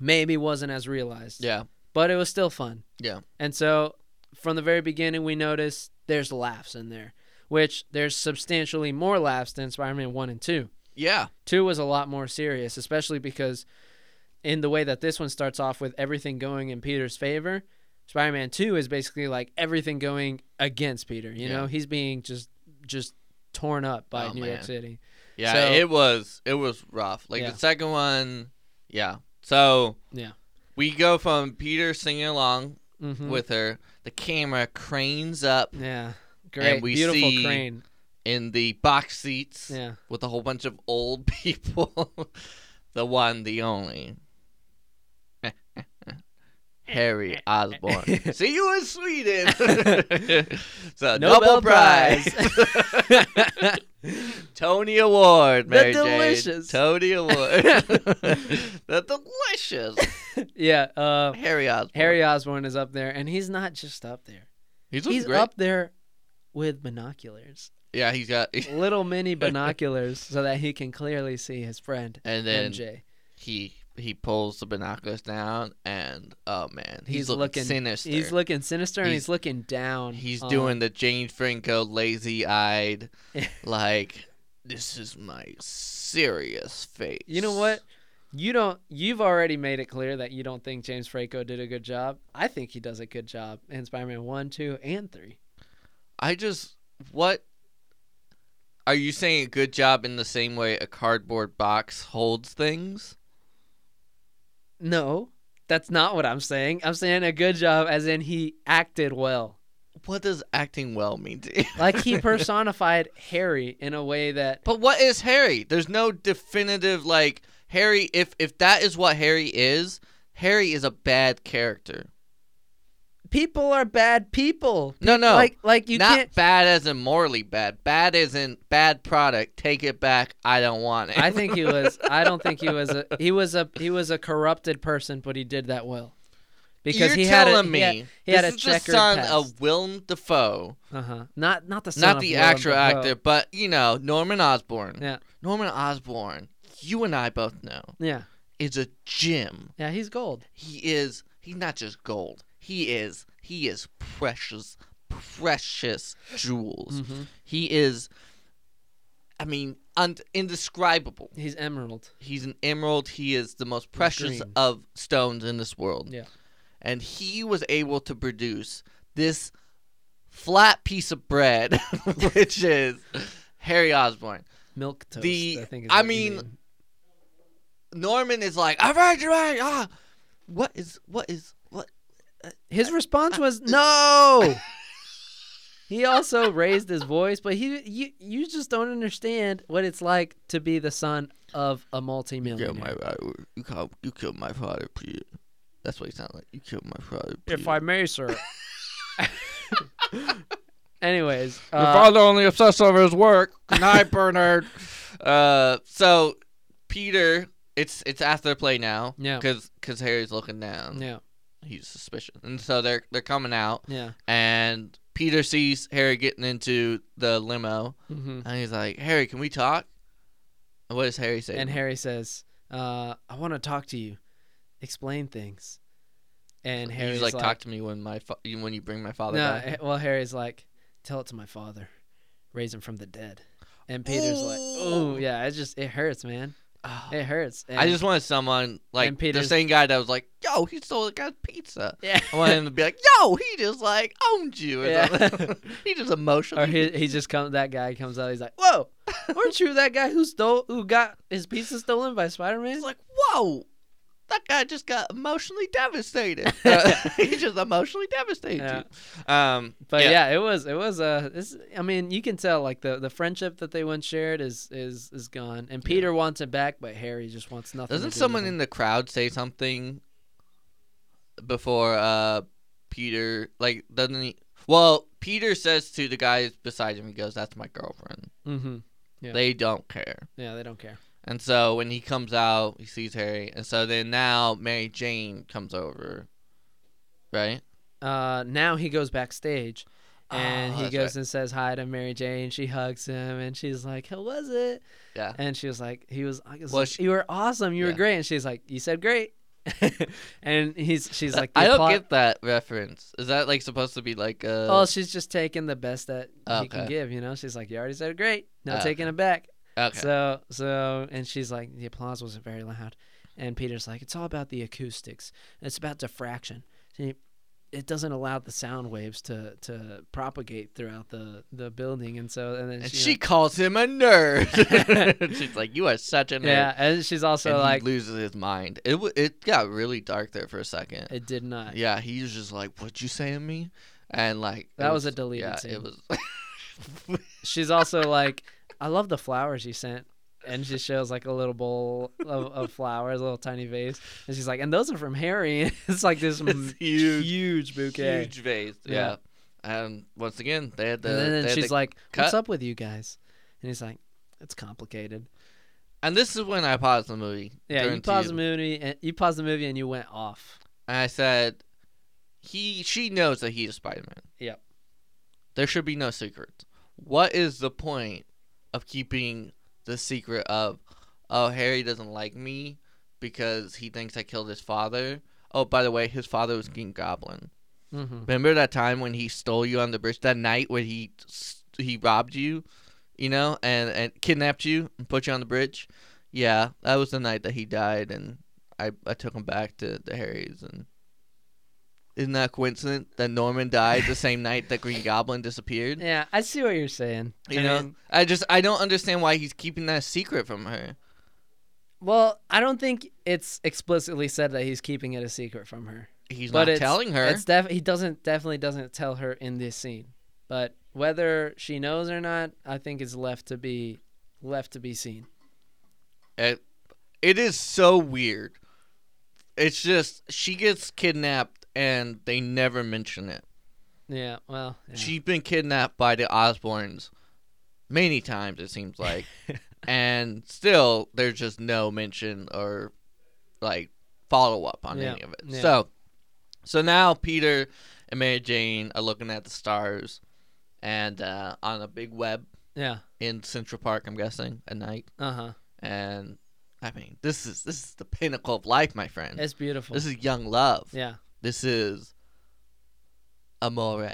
maybe wasn't as realized. Yeah. But it was still fun. Yeah. And so from the very beginning, we noticed there's laughs in there, which there's substantially more laughs than Spider Man 1 and 2. Yeah. Two was a lot more serious, especially because in the way that this one starts off with everything going in Peter's favor, Spider Man 2 is basically like everything going against Peter. You Yeah. know, he's being just just torn up by Oh, New man. York City. Yeah. So- it was it was rough. Like Yeah. the second one. Yeah. So Yeah. we go from Peter singing along Mm-hmm. with her. The camera cranes up yeah. Great. we Beautiful see- crane. in the box seats Yeah. with a whole bunch of old people. the one, the only. Harry Osborn. See you in Sweden. it's a Nobel double prize. Tony Award, The Mary Jane. delicious. Tony Award. the delicious yeah. Uh, Harry Osborn. Harry Osborn is up there, and he's not just up there. he's, He's great. up there with binoculars, Yeah, he's got. little mini binoculars, so that he can clearly see his friend And then MJ. he he pulls the binoculars down, and oh man, he's, He's looking, looking- sinister. He's looking sinister, and He's- he's looking down. He's on- doing the James Franco lazy eyed, like this is my serious face. You know what? You don't. You've already made it clear that you don't think James Franco did a good job. I think he does a good job in Spider-Man one, two, and three. I just what are you saying? A good job in the same way a cardboard box holds things. No, that's not what I'm saying. I'm saying a good job, as in he acted well. What does acting well mean to you? Like he personified Harry in a way that But what is Harry? There's no definitive like Harry. If if that is what Harry is, Harry is a bad character. People are bad people. No, no, like like you not can't. bad as in morally bad. Bad as in bad product. Take it back. I don't want it. I think he was. I don't think he was a. He was a. He was a corrupted person, but he did that well. Because You're he had telling a, me he had, he had a is the checkered son past. of Willem Dafoe, Uh huh. Not not the son not of the Willem actual Dafoe. actor, but you know Norman Osborn. Yeah. Norman Osborn. You and I both know Yeah. is a gem. Yeah. He's gold. He is. He's not just gold. He is. He is precious, precious jewels. Mhm. He is. I mean, un- indescribable. He's emerald. He's an emerald. He is the most precious of stones in this world. Yeah. And he was able to produce this flat piece of bread, which is Harry Osborn. Milk toast. The- I think. Is I you mean, Norman is like, I've heard you right. Ah, what is, what is? His response was no. he also raised his voice, but he you you just don't understand what it's like to be the son of a You multimillionaire. killed my, you killed, you killed my father, Peter. That's what he sounded like. You killed my father. if I may, sir. Anyways, Your uh, father only obsessed over his work. Good night, Bernard. Uh, so Peter, it's it's after the play now. Yeah. Because Harry's looking down. yeah, He's suspicious, and so they're they're coming out, yeah. and Peter sees Harry getting into the limo, hmm and he's like, "Harry, can we talk?" And what does Harry say? And Harry says, uh, "I want to talk to you, explain things." And Harry's he's like, like, "Talk to me when my fa- when you bring my father No, back." well, Harry's like, tell it to my father, raise him from the dead. And Peter's like, oh yeah, it just it hurts, man. Ah. It hurts. I just wanted someone like and the same guy that was like, "Yo, he stole the guy's pizza." yeah. I want him to be like, "Yo, he just like owned you." Or Yeah. he just emotionally. Or he he just comes. That guy comes out. He's like, whoa, weren't you that guy who stole who got his pizza stolen by Spider Man? He's like, "Whoa, that guy just got emotionally devastated." Uh, he just emotionally devastated. Yeah. Um, But yeah. yeah, it was it was uh this I mean you can tell like the the friendship that they once shared is is is gone and Peter wants it back but Harry just wants nothing. Doesn't someone in the crowd say something before uh Peter like doesn't he? Well, Peter says to the guys beside him, he goes, "That's my girlfriend." Mm-hmm. Yeah. They don't care. Yeah, they don't care. And so when he comes out, he sees Harry, and so then now Mary Jane comes over, right? Uh, now he goes backstage, and Oh, he goes right. and says hi to Mary Jane. She hugs him, and she's like, "How was it?" Yeah. And she was like, "He was, Well, like, she- you were awesome. You were great." And she's like, "You said great." and he's, she's like, I don't get that reference. Is that like supposed to be like uh Oh, she's just taking the best that he can give. You know, she's like, "You already said great. No Ah, taking it back." Okay. So so and she's like the applause wasn't very loud. And Peter's like, It's all about the acoustics. It's about diffraction. See, it doesn't allow the sound waves to, to propagate throughout the, the building and so and then and she, she calls him a nerd. She's like, "You are such a nerd." Yeah, and she's also and like he loses his mind. It w- it got really dark there for a second. it did not. Yeah, he was just like, "What'd you saying to me?" And like That was a deleted yeah, scene. It was. She's also like, I love the flowers you sent. And she shows like a little bowl of, of flowers, a little tiny vase. And she's like, and those are from Harry. it's like this m- huge, huge bouquet. huge vase. Yeah. Yeah. And once again, they had the. and then, had she's the- like, "What's up with you guys?" And he's like, "It's complicated." and this is when I paused the movie. Yeah, you paused the movie, and you paused the movie, and you went off. And I said, "He, she knows that he's is Spider-Man. Yep. There should be no secrets. What is the point of keeping the secret of, oh, Harry doesn't like me because he thinks I killed his father. Oh, by the way, his father was King Goblin. Mm-hmm. Remember that time when he stole you on the bridge? That night when he he robbed you, you know, and and kidnapped you and put you on the bridge. Yeah, that was the night that he died, and I I took him back to the Harrys. And isn't that a coincidence that Norman died the same night that Green Goblin disappeared? Yeah, I see what you're saying. You I know, mean, I just I don't understand why he's keeping that secret from her. well, I don't think it's explicitly said that he's keeping it a secret from her. He's but not telling her. It's def- he doesn't definitely doesn't tell her in this scene. But whether she knows or not, I think is left to be left to be seen. It, it is so weird. It's just she gets kidnapped and they never mention it. Yeah, well, yeah. She's been kidnapped by the Osborns many times it seems like. and still there's just no mention or like follow up on Yeah, any of it. yeah. So so now Peter and Mary Jane are looking at the stars and uh, on a big web yeah, in Central Park, I'm guessing, at night. uh huh. And I mean, this is this is the pinnacle of life, my friend. It's beautiful. This is young love. yeah, This is amore.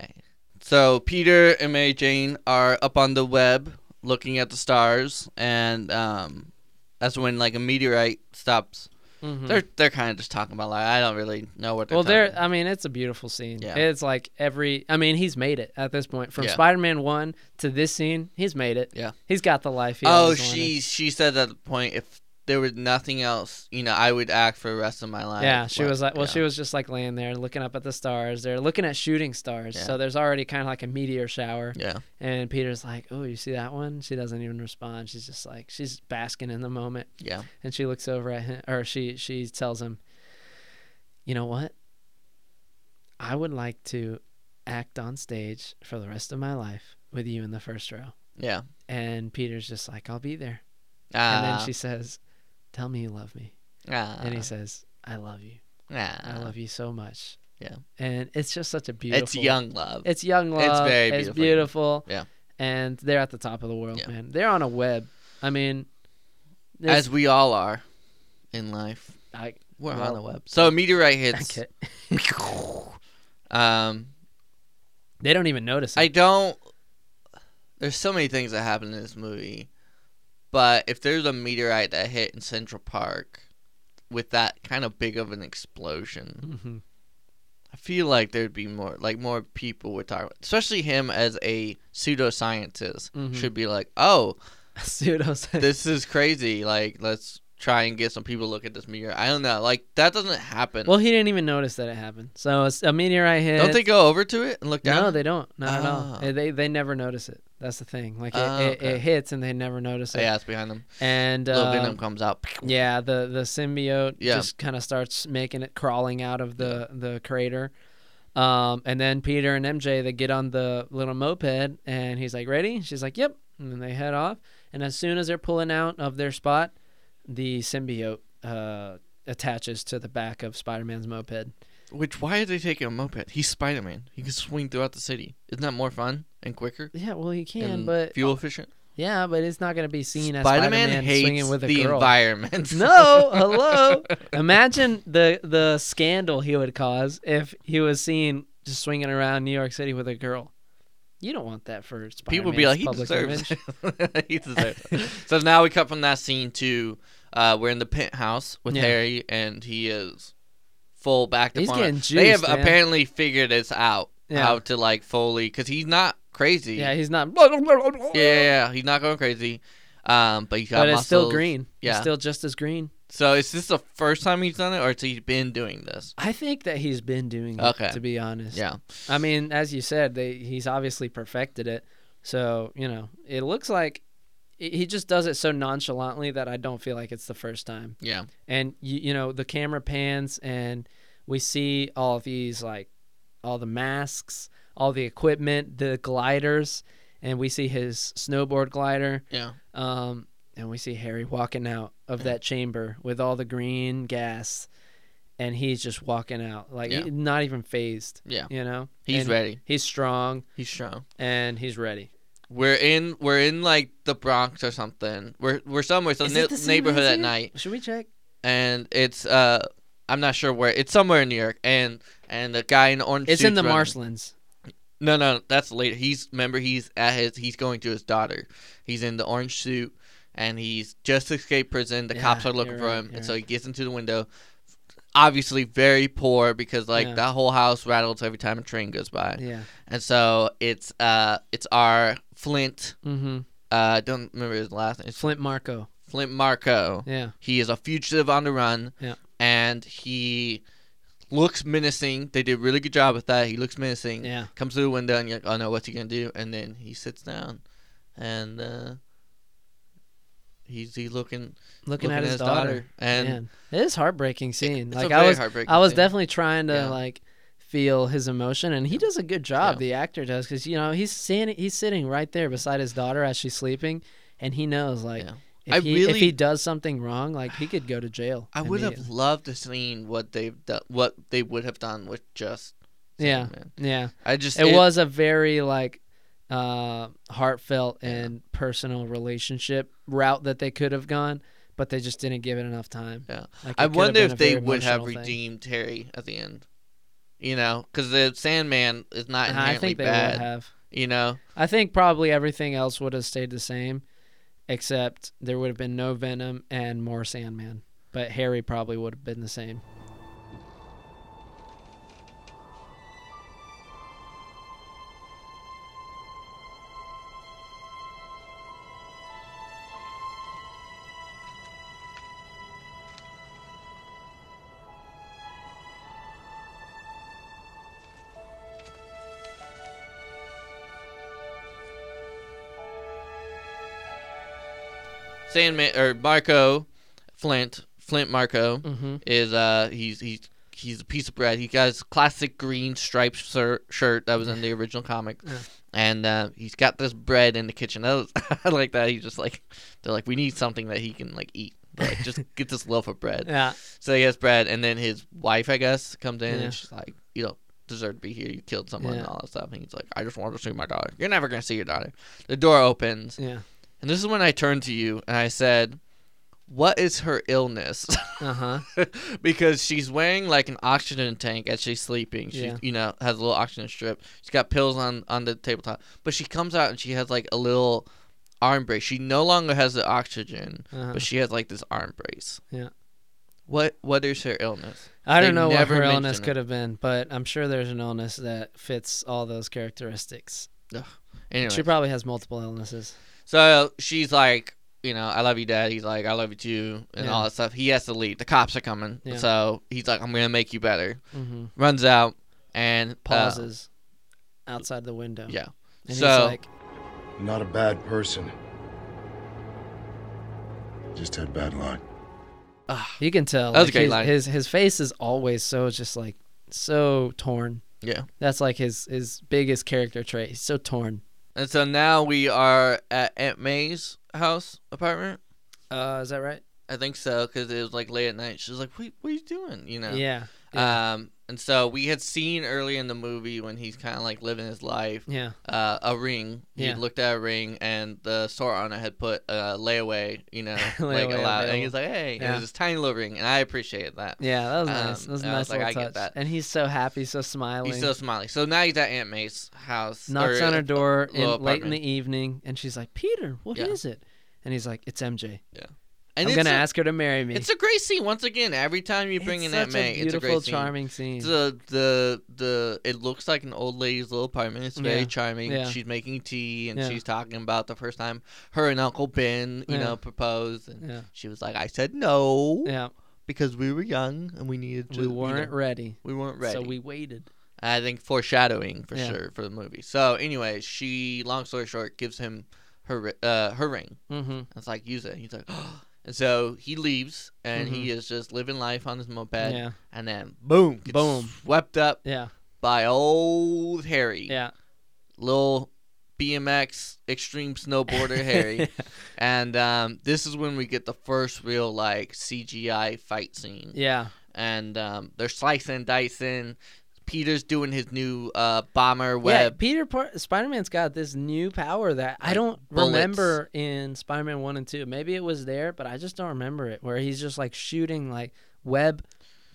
So Peter and Mary Jane are up on the web looking at the stars, and um, that's when like a meteorite stops. Mhm. They're they're kind of just talking about like I don't really know what they're. well, talking- I mean, it's a beautiful scene. Yeah. It's like every. I mean, he's made it at this point. From Yeah. Spider-Man one to this scene, he's made it. Yeah. He's got the life. He Oh, she wanted. she said at the point if there was nothing else, you know, I would act for the rest of my life. Yeah, she was like, well, yeah. she was just like laying there looking up at the stars. They're looking at shooting stars. Yeah. So there's already kind of like a meteor shower. Yeah, And Peter's like, oh, you see that one? She doesn't even respond. She's just like, she's basking in the moment. yeah. And she looks over at him, or she she tells him, you know what? I would like to act on stage for the rest of my life with you in the first row. Yeah. And Peter's just like, I'll be there. Ah, and then she says, tell me you love me. ah, And he says, I love you. ah. I love you so much. Yeah. And it's just such a beautiful. It's young love. It's young love. It's very It's beautiful. beautiful. Yeah. And they're at the top of the world, Yeah. man. They're on a web. I mean, As we all are in life. I, We're on Well, the web. So a meteorite hits. okay. um, they don't even notice it. I don't. There's so many things that happen in this movie, but if there's a meteorite that hit in Central Park with that kind of big of an explosion, Mhm. I feel like there'd be more, like more people would talk, about, especially him as a pseudoscientist Mhm. should be like, oh, Pseudo. this is crazy. Like, let's try and get some people to look at this meteor. I don't know. Like that doesn't happen. well, he didn't even notice that it happened. So a meteorite hit. don't they go over to it and look down? No, they don't. Not at all. Oh. Uh, They they never notice it. That's the thing. Like it, Oh, it, okay. it hits and they never notice it. yeah, it's behind them. And Little uh, venom comes out. Yeah, the the symbiote Yeah. just kind of starts making it crawling out of the the crater. Um, and then Peter and MJ they get on the little moped and he's like, "Ready?" She's like, "Yep." And then they head off. And as soon as they're pulling out of their spot, the symbiote uh, attaches to the back of Spider-Man's moped. Which why are they taking a moped? He's Spider Man. He can swing throughout the city. Isn't that more fun and quicker Yeah, well, he can, but fuel efficient? yeah, but it's not gonna be seen as Spider Spider-Man swinging with a the girl. environment. No, hello. Imagine the the scandal he would cause if he was seen just swinging around New York City with a girl. You don't want that for Spider-Man's People would be like, he public deserves he deserves it. So now we cut from that scene to uh, we're in the penthouse with Yeah. Harry, and he is full back to He's getting They have man. apparently figured this out Yeah. how to like fully because he's not crazy. Yeah, he's not. yeah. He's not going crazy. Um, but he's got but it's still green. Yeah. It's still just as green. So is this the first time he's done it, or has he been doing this? I think that he's been doing it. Okay. To be honest. Yeah. I mean, as you said, they he's obviously perfected it. So you know, it looks like he just does it so nonchalantly that I don't feel like it's the first time. Yeah. and you, you know the camera pans and we see all of these like all the masks all the equipment the gliders and we see his snowboard glider Yeah. um, and we see harry walking out of that chamber with all the green gas and he's just walking out like Yeah. not even phased Yeah. you know He's And ready. he's strong He's strong. and he's ready We're in we're in like the Bronx or something. We're we're somewhere, some Is ne- it the same neighborhood at night, should we check and it's uh I'm not sure where. It's somewhere in New York, and and the guy in the orange. it's in the running. marshlands No, no, that's later. He's remember he's at his he's going to his daughter. He's in the orange suit and he's just escaped prison. The cops are looking for right, him, you're and so he gets into the window. Obviously, very poor because like Yeah. that whole house rattles every time a train goes by, yeah and so it's uh it's our Flint. mm-hmm Uh, I don't remember his last name. It's Flint Marko Flint Marko. yeah He is a fugitive on the run. Yeah. And he looks menacing. They did a really good job with that. He looks menacing. yeah Comes through the window and you're like, oh no, what's he gonna do? And then he sits down, and uh, he's he's looking looking, looking at his, daughter. and Man, it is heartbreaking scene. it's like I was, heartbreaking I was scene. definitely trying to Yeah. like feel his emotion, and he does a good job. Yeah. The actor does because you know he's standing, he's sitting right there beside his daughter as she's sleeping, and he knows like Yeah. if he if he does something wrong, like he could go to jail. I would have loved to seen what they've done, what they would have done with just Yeah. Sandman. Yeah, I just it, was a very like uh heartfelt and personal relationship route that they could have gone, but they just didn't give it enough time. Yeah. Like, I it could have wonder if they would have thing. redeemed Harry at the end. You know, because the Sandman is not inherently I think they bad. would have. You know, I think probably everything else would have stayed the same, except there would have been no Venom and more Sandman. But Harry probably would have been the same. Sandman or Marko Flint Flint Marko Mm-hmm. is uh he's he's he's a piece of bread. He got his classic green striped sir- shirt that was in the original comic, Yeah. and uh, he's got this bread in the kitchen. That was, I like that. He's just like they're like we need something that he can like eat. Like just get this loaf of bread. Yeah. So he has bread, and then his wife, I guess, comes in Yeah. and she's like, "You don't deserve to be here. You killed someone Yeah. and all that stuff." And he's like, "I just want to see my daughter. You're never gonna see your daughter." The door opens, Yeah. And this is when I turned to you and I said, "What is her illness?" Uh huh. because she's wearing like an oxygen tank as she's sleeping. She, Yeah. you know, has a little oxygen strip. She's got pills on on the tabletop, but she comes out and she has like a little arm brace. She no longer has the oxygen, Uh-huh. but she has like this arm brace. Yeah. What what is her illness? I They don't know what her illness could have been, but I'm sure there's an illness that fits all those characteristics. Anyway, She probably has multiple illnesses. So she's like, you know, I love you, Dad. He's like, I love you too, and Yeah. all that stuff. He has to leave. The cops are coming, Yeah. so he's like, I'm gonna make you better. Mm-hmm. Runs out and uh, Pauses outside the window. yeah. And So- he's like, not a bad person. Just had bad luck. you can tell. That was a like, great his, line. His his face is always so just like so torn. Yeah. That's like his his biggest character trait. He's so torn. And so now we are at Aunt May's house apartment. Uh, is that right? I think so because it was like late at night. She was like, "What, what are you doing?" You know. Yeah. Um, and so we had seen early in the movie when he's kind of like living his life, Yeah. uh, a ring. He Yeah. looked at a ring, and the store owner had put a layaway, you know, like Layaway allowed, and he's like, "Hey," and it was this tiny little ring, and I appreciated that. Yeah, that was Um, nice. That was a nice was like, little I get touch. that. And he's so happy, so smiling. He's so smiling. So now he's at Aunt May's house. Knocks on her door in, late in the evening, and she's like, "Peter, what is Yeah. it?" And he's like, "It's MJ. And I'm gonna a, ask her to marry me." It's a great scene. Once again, every time you bring It's in such May, it's a beautiful, great charming scene. The the the it looks like an old lady's little apartment. It's very Yeah. charming. Yeah. She's making tea and Yeah. she's talking about the first time her and Uncle Ben, you know, proposed. And she was like, "I said no yeah. because we were young and we needed to. We weren't know, ready, we weren't ready. so we waited. I think foreshadowing for sure for the movie. So anyway, she, long story short, gives him her uh her ring. Mm-hmm. It's like use it. He's like, and so he leaves and he is just living life on his moped. Yeah, And then boom, gets Boom. swept up yeah, by old Harry, yeah. little BMX extreme snowboarder Harry. And um, this is when we get the first real like CGI fight scene. yeah. And um, they're slicing dicing. Peter's doing his new uh, bomber web. Yeah. Peter Par- Spider-Man's got this new power that I don't bullets. remember in Spider-Man 1 and 2. Maybe it was there, but I just don't remember it where he's just like shooting like web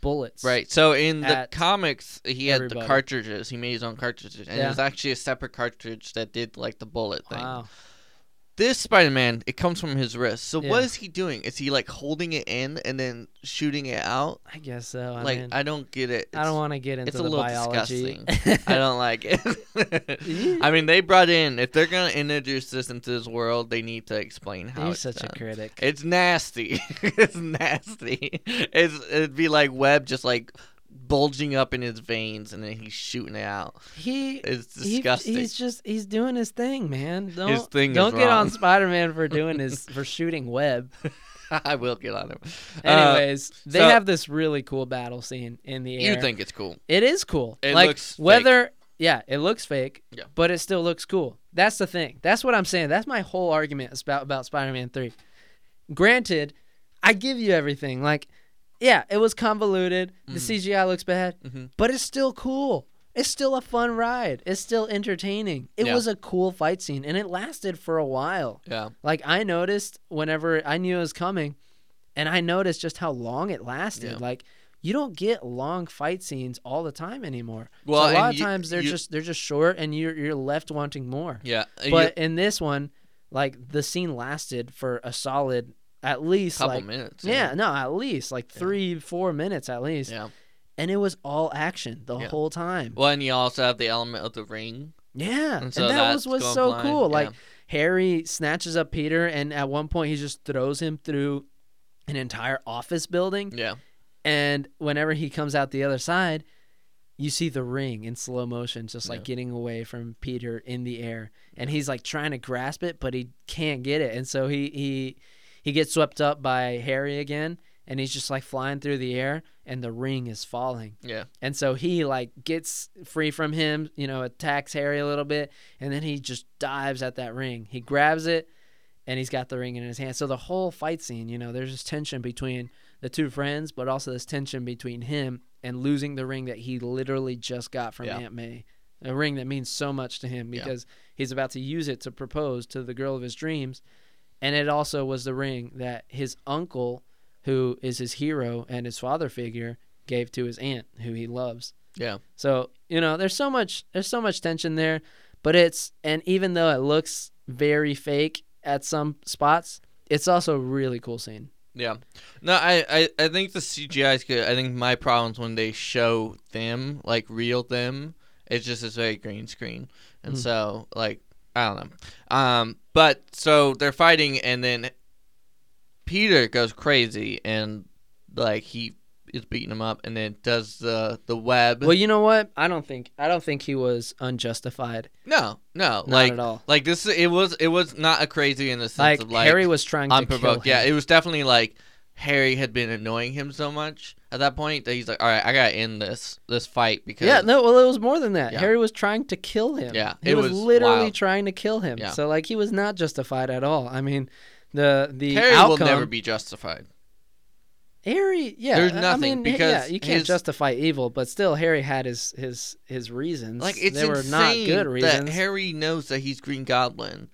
bullets. Right. So in the comics, he had the cartridges. He made his own cartridges, and it was actually a separate cartridge that did like the bullet thing. Wow. This Spider-Man, it comes from his wrist. So what Yeah. is he doing? Is he like holding it in and then shooting it out? I guess so. I like mean, I don't get it. I don't want to get into it's a the little biology. I don't like it. I mean, they brought in if they're gonna introduce this into this world, they need to explain how You're it's such a critic. It's nasty. it's nasty. It's it'd be like web just like bulging up in his veins and then he's shooting it out. he It's he- disgusting. he's just he's doing his thing, man. Don't thing is don't get on. Spider-Man for doing his for shooting web. I will get on him. Uh, Anyways, they so- have this really cool battle scene in the air. you think it's cool? It is cool. It like looks fake. whether yeah, it looks fake. Yeah. But it still looks cool. That's the thing. That's what I'm saying. That's my whole argument about about Spider-Man 3. Granted, I give you everything. Like yeah, it was convoluted. The Mm-hmm. CGI looks bad, Mhm. but it's still cool. It's still a fun ride. It's still entertaining. It Yeah. was a cool fight scene and it lasted for a while. Yeah. Like I noticed whenever I knew it was coming, and I noticed just how long it lasted. Yeah. Like you don't get long fight scenes all the time anymore. Well, so a lot of you- times they're you- just they're just short, and you're you're left wanting more. Yeah. But in this one, like the scene lasted for a solid at least couple like minutes. yeah no at least like three four minutes at least, Yeah. and it was all action the Yeah. whole time. Well, and you also have the element of the ring. Yeah, And and, that was was so flying, cool. yeah. Like Harry snatches up Peter, and at one point he just throws him through an entire office building. Yeah. And whenever he comes out the other side, you see the ring in slow motion, just like Yeah. getting away from Peter in the air, and he's like trying to grasp it, but he can't get it, and so he he he gets swept up by Harry again, and he's just like flying through the air, and the ring is falling. Yeah. And so he like gets free from him, you know, attacks Harry a little bit, and then he just dives at that ring. He grabs it, and he's got the ring in his hand. So the whole fight scene, you know, there's this tension between the two friends, but also this tension between him and losing the ring that he literally just got from Yeah. Aunt May. A ring that means so much to him Yeah. because he's about to use it to propose to the girl of his dreams. And it also was the ring that his uncle, who is his hero and his father figure, gave to his aunt, who he loves. Yeah. So you know, there's so much there's so much tension there, but it's and even though it looks very fake at some spots, it's also a really cool scene. Yeah. No, I, I, I think the CGI is good. I think my problems when they show them, like real them, it's just it's very green screen. And Mm. so, like, I don't know. Um, but so they're fighting, and then Peter goes crazy, and like he is beating him up, and then does the the web. Well, you know what? I don't think I don't think he was unjustified. no, no, Not like at all. like this. It was it was not a crazy in the sense Like, of like Harry was trying to kill him. unprovoked. Yeah, it was definitely like Harry had been annoying him so much at that point that he's like, all right, I gotta end this this fight because yeah, no, well, it was more than that. Yeah. Harry was trying to kill him. Yeah, he it was, was literally wild. trying to kill him. Yeah. So like, he was not justified at all. I mean, the the Harry outcome. will never be justified. Harry, yeah, There's I- I nothing, mean, yeah, because you can't his- justify evil, but still, Harry had his his his reasons. Like it's they were not good that reasons. Harry knows that he's Green Goblin,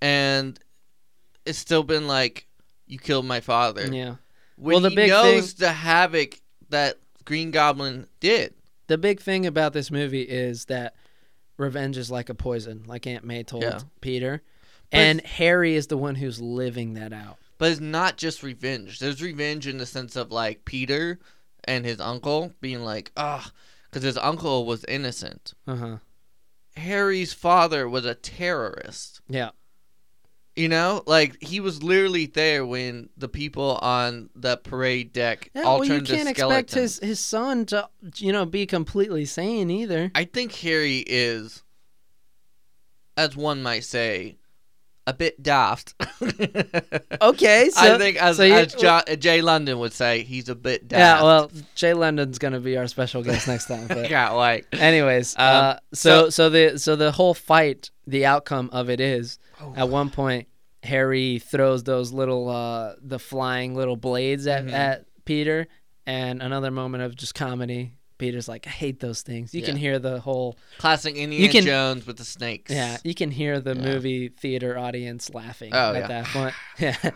and it's still been like, "You killed my father." yeah, When Well, the he big knows thing- the havoc that Green Goblin did. the big thing about this movie is that revenge is like a poison, like Aunt May told Yeah. Peter, But- and Harry is the one who's living that out. But it's not just revenge. There's revenge in the sense of like Peter and his uncle being like, ah, because his uncle was innocent. Uh huh. Harry's father was a terrorist. Yeah. You know, like he was literally there when the people on the parade deck Yeah, all well, you can't expect his his son to, you know, be completely sane either. I think Harry is, as one might say, a bit daft. Okay, so I think, as, so as jo- Jay London would say, he's a bit daft. yeah. Well, Jay London's gonna be our special guest next time. But can't wait. anyways, Um, uh, so so the so the whole fight, the outcome of it is, Oh. at one point, Harry throws those little uh the flying little blades at Mhm. at Peter, and another moment of just comedy. Peter's like, I hate those things. You can hear the whole Classic Indiana can- Jones with the snakes. Yeah, you can hear the Yeah. movie theater audience laughing Oh, at yeah. that point. Yeah.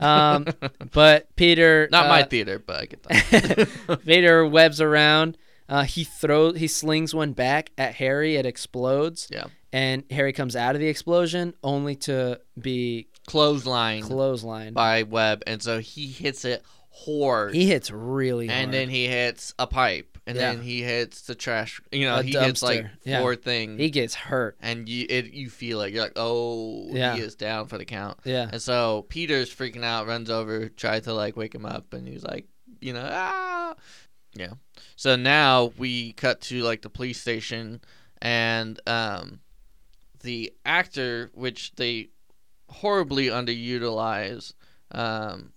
um, but Peter, Not my uh, theater, but I get that. Vader webs around. Uh, he throws, he slings one back at Harry. It explodes, yeah. And Harry comes out of the explosion only to be Clothesline clotheslined. by web, and so he hits it hard. He hits really hard. and then he hits a pipe, and Yeah. then he hits the trash. You know, A he hits like dumpster, yeah. four things, he gets hurt. and you it you feel it. You're like, oh, Yeah. he is down for the count. Yeah, And so Peter's freaking out, runs over, tries to like wake him up, and he's like, you know, ah, yeah. So now we cut to like the police station, and um, the actor, which they horribly underutilize, um,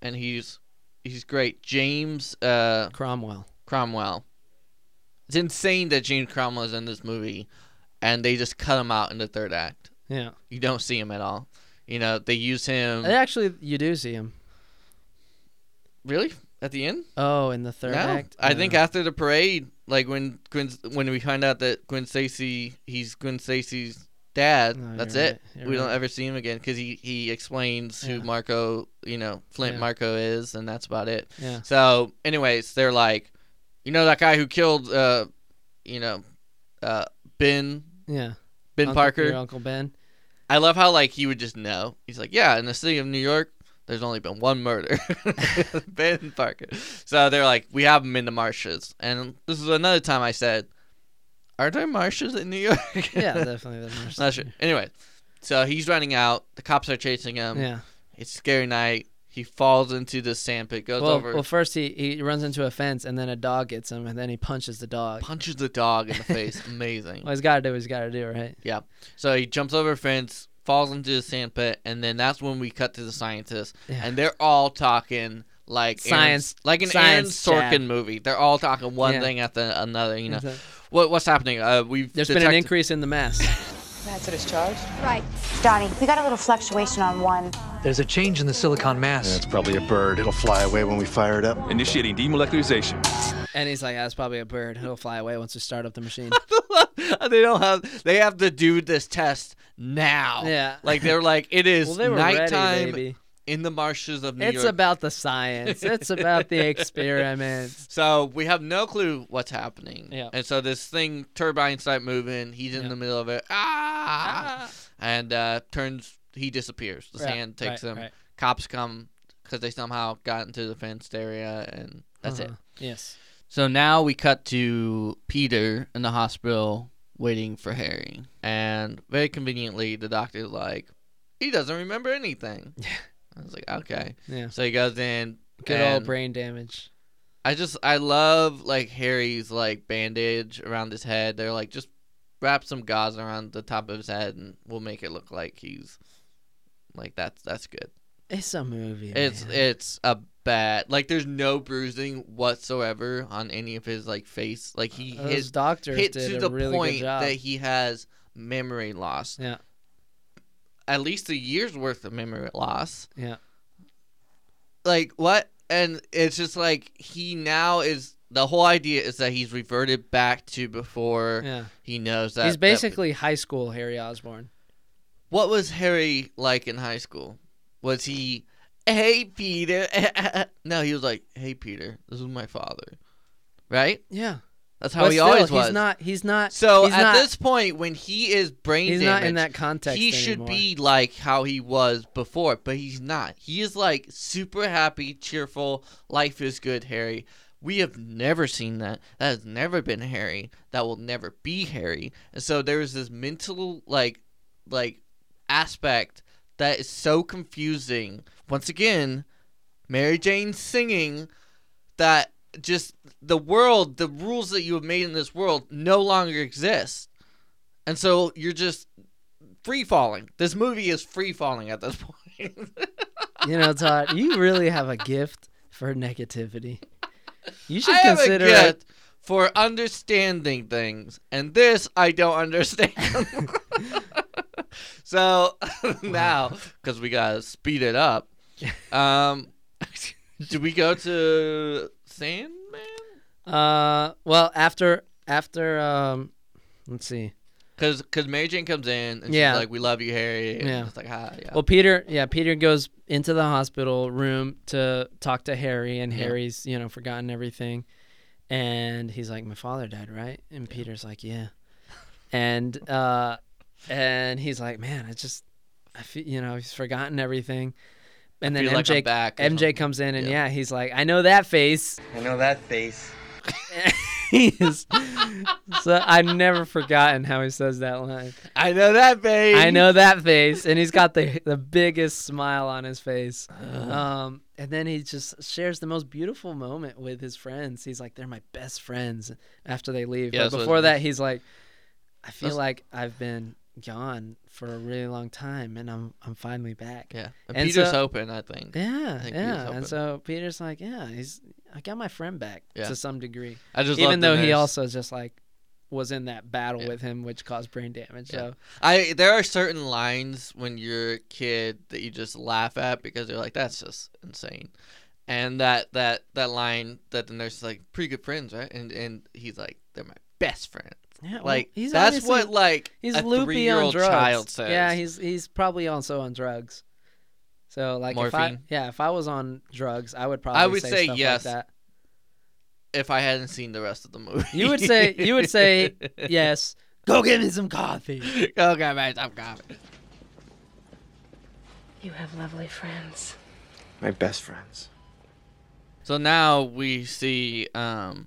and he's he's great, James uh, Cromwell. Cromwell. It's insane that James Cromwell is in this movie, and they just cut him out in the third act. Yeah, You don't see him at all. You know, they use him. actually, you do see him. Really? At the end? Oh, in the third no. act. I think Uh, after the parade, like when Gwen, when we find out that Gwen Stacy, he's Gwen Stacy's dad. No, that's you're it. you're We don't ever see him again because he he explains who Marko, you know, Flint Yeah. Marko is, and that's about it. Yeah. So, anyways, they're like, you know, that guy who killed, uh, you know, uh, Ben Yeah. Ben Uncle- Parker. Your Uncle Ben. I love how like he would just know. He's like, yeah, in the city of New York, there's only been one murder, Ben Parker. So they're like, we have him in the marshes, and this is another time I said, are there marshes in New York? Yeah, definitely. The nurse. Not sure. Anyway, so he's running out. The cops are chasing him. Yeah. It's a scary night. He falls into the sandpit, goes Well, over, well, first he, he runs into a fence, and then a dog gets him, and then he punches the dog. punches the dog in the face. Amazing. Well, he's got to do what he's got to do, right? Yeah. So he jumps over a fence, falls into the sandpit, and then that's when we cut to the scientists, Yeah. and they're all talking like Aaron- Science- like an Aaron science Sorkin chat. movie. They're all talking one Yeah. thing after another. You know There's a- what what's happening? Uh, we've There's been an increase in the mass. That's what is charged. Right. Donnie, we got a little fluctuation on one. There's a change in the silicon mass. That's probably a bird. It'll fly away when we fire it up. Initiating demolecularization. and he's like, that's probably a bird. It'll fly away once we start up the machine. they don't have. They have to do this test now. Yeah. Like they're like it is well, nighttime ready, in the marshes of New It's York. about the science. It's about the experiments. So we have no clue what's happening. Yeah. And so this thing, turbines start moving. He's in Yeah. the middle of it. Ah! And uh, turns, he disappears. The Right, sand takes right, him. right. Cops come because they somehow got into the fenced area, and that's it. Uh-huh. Yes. So now we cut to Peter in the hospital waiting for Harry. And very conveniently, the doctor's like, he doesn't remember anything. Yeah. I was like, okay. Yeah. So he goes in. Good old brain damage. I just I love like Harry's like bandage around his head. They're like just wrap some gauze around the top of his head and we'll make it look like he's like that's that's good. It's a movie. It's man. it's a bad like there's no bruising whatsoever on any of his like face. Like he Those hit doctors hit did to a the really point good job. that he has memory loss. Yeah. At least a year's worth of memory loss. Yeah. like what? And it's just like he now is the whole idea is that he's reverted back to before Yeah. he knows that He's that- basically high school Harry Osborn. what was Harry like in high school? Was he, hey Peter? no, he was like, hey Peter, this is my father, right? Yeah. That's how But he still, always was. He's not. He's not. so he's at not, this point, when he is brain he's damaged, not in that context. he should be like how he was before, but he's not. He is like super happy, cheerful, life is good, Harry. We have never seen that. That has never been Harry. That will never be Harry. And so there is this mental like like aspect that is so confusing. Once again, Mary Jane singing that just the world, the rules that you have made in this world no longer exist. And so you're just free falling. This movie is free falling at this point. You know, Todd, you really have a gift for negativity. You should I have consider a it. for understanding things, and this I don't understand. so now, because we gotta speed it up, um, do we go to Sandman? Uh, well, after after um, let's see. Because because Mary Jane comes in and Yeah. she's like, "We love you, Harry." And Yeah. It's like, "Hi." Yeah. Well, Peter, yeah, Peter goes into the hospital room to talk to Harry, and Yeah. Harry's, you know, forgotten everything, and he's like, "My father died, right?" And Peter's like, "Yeah," and uh, and he's like, "Man, I just, I feel, you know, he's forgotten everything." And then feel like MJ back MJ something. comes in, and Yeah. yeah. he's like, "I know that face." I know that face. He's- so I've never forgotten how he says that line. I know that, face. I know that face, and he's got the the biggest smile on his face. Um, and then he just shares the most beautiful moment with his friends. He's like, "They're my best friends." After they leave, Yeah, but that's what it before is. that, he's like, "I feel That's- like I've been gone for a really long time, and I'm I'm finally back." Yeah. And, And Peter's so- hoping, I think. Yeah, think Peter's yeah. And so Peter's like, "Yeah, he's I got my friend back Yeah. to some degree." I just love even though he also just like was in that battle Yeah. with him, which caused brain damage. Yeah. So I there are certain lines when you're a kid that you just laugh at because you're like, that's just insane. And that that that line that the nurse is like, pretty good friends, right? And and he's like, they're my best friends. Yeah, well, Like he's that's what like he's a loopy on three-year-old drugs. child says. Yeah, he's he's probably also on drugs. So like if I Morphine? yeah, if I was on drugs, I would probably I would say, say stuff yes. like that. if I hadn't seen the rest of the movie. You would say you would say yes. Go get me some coffee. okay, man, I'm coming. You have lovely friends. My best friends. So now we see um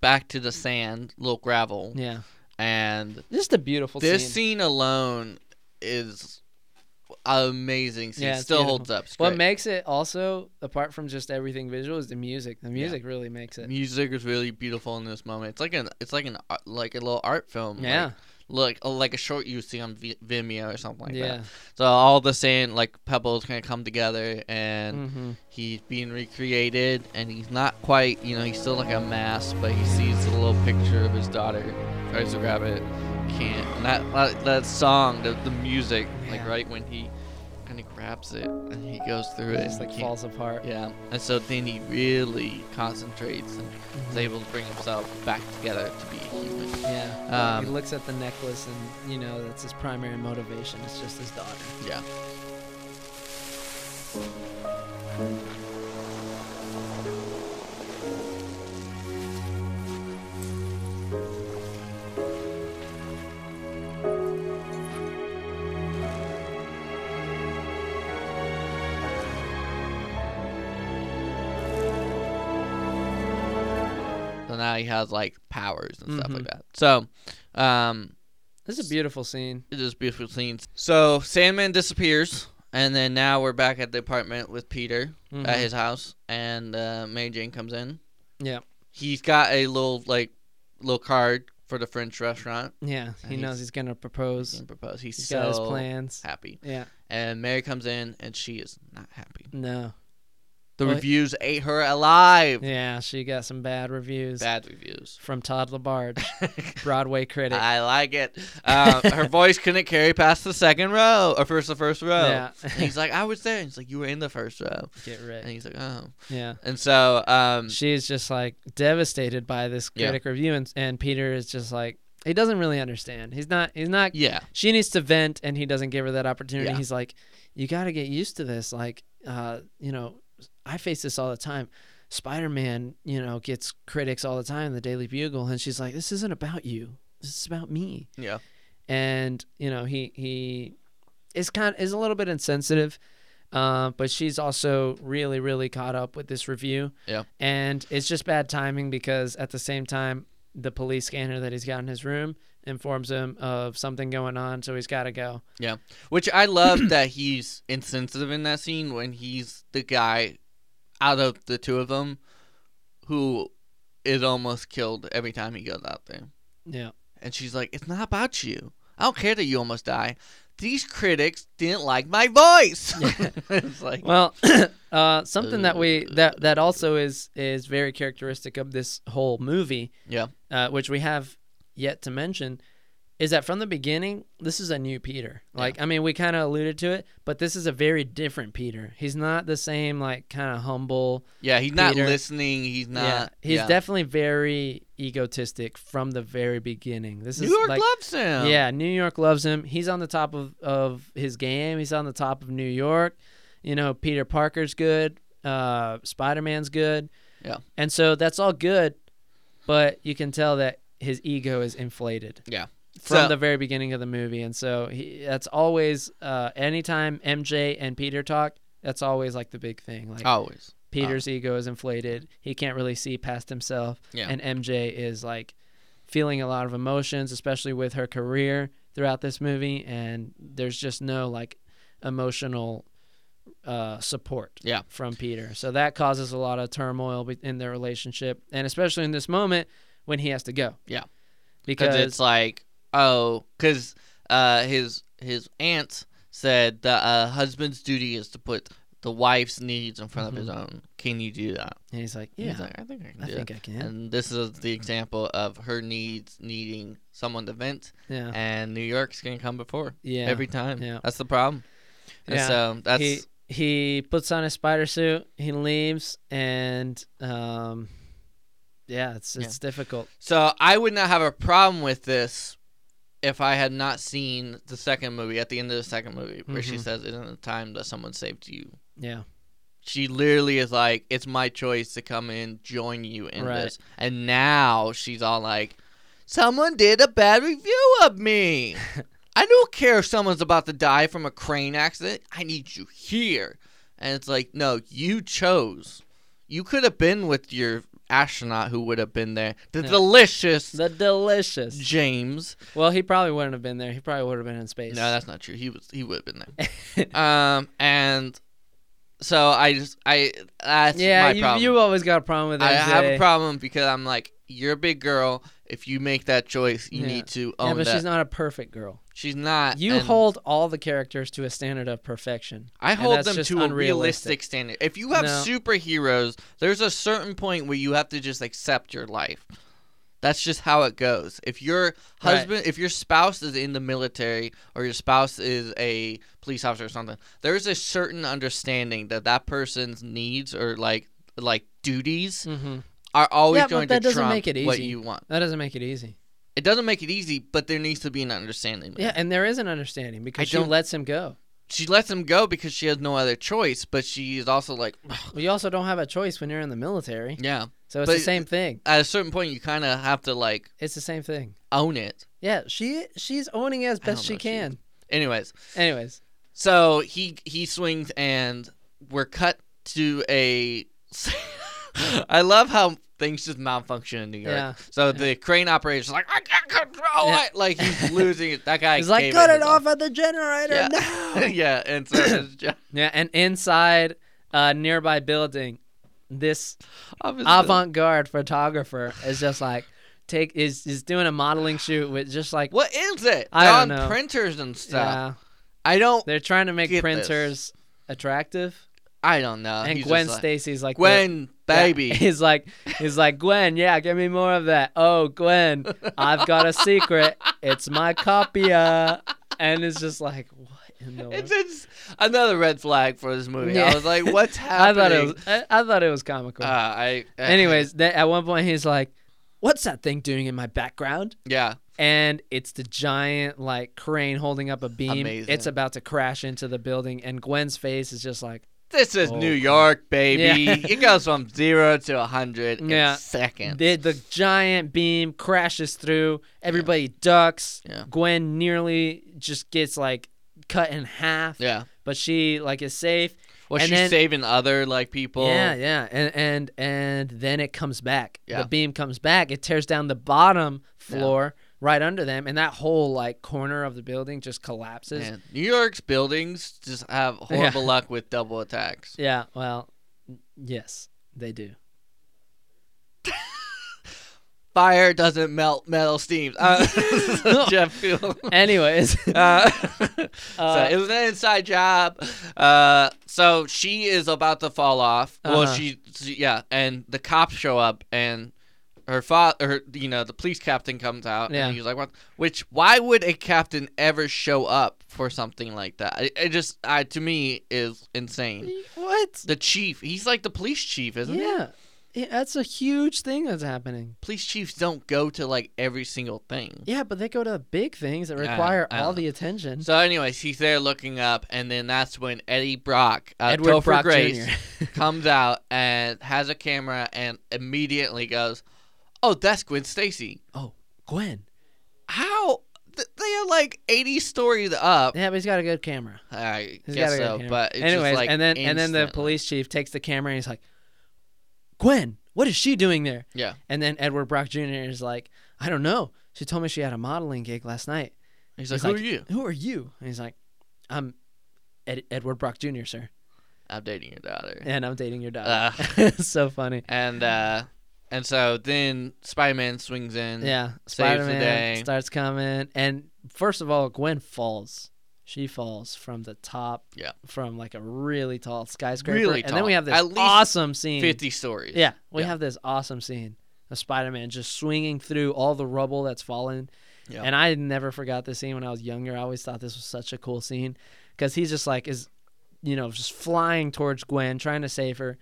back to the sand, little gravel, Yeah, and just a beautiful this scene. scene alone is amazing. Scene Yeah, still beautiful. holds up. What makes it also apart from just everything visual is the music. The music really makes it. music is really beautiful in this moment. It's like an it's like an uh, like a little art film. Yeah. Like, look, like a short you see on v- Vimeo or something like Yeah. that. So all the same, like pebbles kind of come together and hmm he's being recreated and he's not quite you know he's still like a mass but he sees the little picture of his daughter tries to grab it can't and that that, that song the, the music like right when he grabs it and he goes through It it just like falls apart. yeah and so then he really concentrates and is able to bring himself back together to be a human Yeah. he um, looks at the necklace and you know that's his primary motivation. It's just his daughter. yeah he has like powers and stuff like Mhm. that so um This is a beautiful scene. It is beautiful scenes. So Sandman disappears, and then now we're back at the apartment with Peter Mhm. at his house, and uh, Mary Jane comes in. Yeah. He's got a little like little card for the French restaurant. Yeah, he And knows he's- gonna He propose. can propose. He's, He's so got his plans. happy, Yeah. and Mary comes in, and she is not happy. No. The Well, reviews ate her alive. Yeah, she got some bad reviews Bad reviews. from Todd LaBarge, Broadway critic. I like it. Uh, her voice couldn't carry past the second row or first the first row. Yeah. And he's like, I was there. And he's like, you were in the first row. Get rid. And he's like, oh. Yeah. And so, um, She's just like devastated by this Yeah. critic review, and, and Peter is just like he doesn't really understand. He's not. He's not. yeah, She needs to vent, and he doesn't give her that opportunity. Yeah. He's like, you got to get used to this. Like, uh, you know, I face this all the time. Spider Man, you know, gets critics all the time in the Daily Bugle, and she's like, this isn't about you. This is about me. yeah, and you know he he is kind is a little bit insensitive uh, but she's also really really caught up with this review Yeah. and it's just bad timing because at the same time the police scanner that he's got in his room informs him of something going on so he's got to go yeah. Which I love that he's insensitive in that scene when he's the guy out of the two of them who is almost killed every time he goes out there. yeah And she's like, It's not about you. I don't care that you almost die. These critics didn't like my voice. it's like, well uh, something that we that that also is is very characteristic of this whole movie yeah, uh, which we have yet to mention, is that from the beginning, this is a new Peter. Like, I mean, we kind of alluded to it, but this is a very different Peter. He's not the same, like, kind of humble. yeah. He's not listening. He's not. yeah, he's yeah. definitely very egotistic from the very beginning. This New is York like, loves him. yeah, New York loves him. He's on the top of, of his game. He's on the top of New York. You know, Peter Parker's good. Uh, Spider Man's good. Yeah. And so that's all good, but you can tell that his ego is inflated yeah. from So- the very beginning of the movie. And so he, that's always, uh, anytime MJ and Peter talk, that's always like the big thing. Like always. Peter's ego is inflated. He can't really see past himself. Yeah. And MJ is like feeling a lot of emotions, especially with her career throughout this movie. And there's just no like emotional uh, support Yeah. from Peter. So that causes a lot of turmoil in their relationship. And especially in this moment when he has to go. Yeah. Because it's like, oh, because uh, his his aunt said the uh, husband's duty is to put the wife's needs in front of his own. Can you do that? and he's like, He's yeah, like, I think I can I do think it. I can. And this is the example of her needs needing someone to vent, yeah. and New York's gonna come before Yeah. every time. Yeah. That's the problem. And Yeah. so that's he he puts on his spider suit, he leaves, and um, yeah, it's it's difficult. So I would not have a problem with this if I had not seen the second movie at the end of the second movie where she Mhm. says it isn't the time that someone saved you. Yeah, She literally is like, It's my choice to come in, join you in Right. this. And now she's all like, Someone did a bad review of me. I don't care if someone's about to die from a crane accident. I need you here. And it's like, no, you chose. You could have been with your astronaut who would have been there. The Yeah. delicious the delicious. James. Well, he probably wouldn't have been there. He probably would have been in space. No, that's not true. He was he would have been there. um, and so I just I that's yeah, my you problem. you always got a problem with that. I have a problem because I'm like, you're a big girl. If you make that choice, you Yeah. need to own. Yeah, but that. she's not a perfect girl. She's not. You hold all the characters to a standard of perfection. I hold them to a unrealistic. realistic standard. If you have No. superheroes, there's a certain point where you have to just accept your life. That's just how it goes. If your husband, if your spouse is in the military or your spouse is a police officer or something, there's a certain understanding that that person's needs or like like duties Mm-hmm. are always Yeah, going to trump what you want. That doesn't make it easy. It doesn't make it easy, but there needs to be an understanding. Yeah, and there is an understanding because she don't- lets him go. she lets him go because she has no other choice, but she is also like, Well, you also don't have a choice when you're in the military. yeah. So it's But- the same thing. At a certain point, you kind of have to like It's the same thing. own it. Yeah, she she's owning it as don't best she if she can. Anyways, Anyways, so he he swings and we're cut to a. I love how things just malfunction in New York. Yeah. So the crane operator's like, I can't control Yeah. it. Like he's losing it. That guy. he's like, cut it off at the generator Yeah. now. yeah, and so just, yeah, and inside a nearby building, this avant-garde photographer is just like take is is doing a modeling shoot with just like What is it? I don't on know. printers and stuff. yeah, I don't. they're trying to make Get this. printers attractive. I don't know. and He's Gwen like, Stacy's like the- Gwen, Yeah, baby. he's like he's like Gwen, yeah, give me more of that. Oh, Gwen, I've got a secret. It's my copia. And it's just like what in the It's, world? it's another red flag for this movie. Yeah. I was like, what's happening? I thought it was I, I thought it was comical. Uh, I. Anyways, at one point he's like, "What's that thing doing in my background?" yeah. And it's the giant like crane holding up a beam. Amazing. It's about to crash into the building, and Gwen's face is just like, This is Oh, New York, baby. Yeah. it goes from zero to a hundred Yeah. in seconds. the the giant beam crashes through. Everybody ducks. Yeah. Gwen nearly just gets like cut in half. yeah. But she like is safe. Was And she then- saving other like people? Yeah, yeah, and and and then it comes back. Yeah. The beam comes back. It tears down the bottom floor right under them, and that whole like corner of the building just collapses. Man, New York's buildings just have horrible luck with double attacks. Yeah, well, yes, they do. Fire doesn't melt metal steams. Uh, Jeff Field. Anyways, Uh, Uh, so it was an inside job. Uh, so she is about to fall off. Well, Uh-huh. she, she- yeah, and the cops show up, and her father, her, you know, the police captain comes out, Yeah. and he's like, "What?" Which, why would a captain ever show up for something like that? It, it just, I to me, is insane. what? The chief, he's like the police chief, isn't he? Yeah. yeah, that's a huge thing that's happening. Police chiefs don't go to like every single thing. Yeah, but they go to big things that I- require I all don't the attention. So, anyways, he's there looking up, and then that's when Eddie Brock, uh, Edward Topher Brock Grace, Jr. comes out and has a camera and immediately goes, "Oh, that's Gwen Stacy." oh, Gwen. How? Th- They are like eighty stories up. Yeah, but he's got a good camera. I He's guess got a good so, camera. but it's anyways, just like and then and then the instantly. police chief takes the camera and he's like, "Gwen, what is she doing there?" Yeah, And then Edward Brock Jr. is like, "I don't know. She told me she had a modeling gig last night." he's like, He's "Who are you?" Who are you? And he's like, "I'm Ed- Edward Brock Jr., sir, I'm dating your daughter. and I'm dating your daughter." So funny. and uh, and so then Spider-Man swings in. Yeah, Spider-Man starts coming, and first of all, Gwen falls. She falls from the top, Yeah. from like a really tall skyscraper. Really and then we have this awesome scene. fifty stories. Yeah, we Yeah. have this awesome scene of Spider-Man just swinging through all the rubble that's fallen. Yeah. And I never forgot this scene when I was younger. I always thought this was such a cool scene because he's just like is, you know, just flying towards Gwen, trying to save her,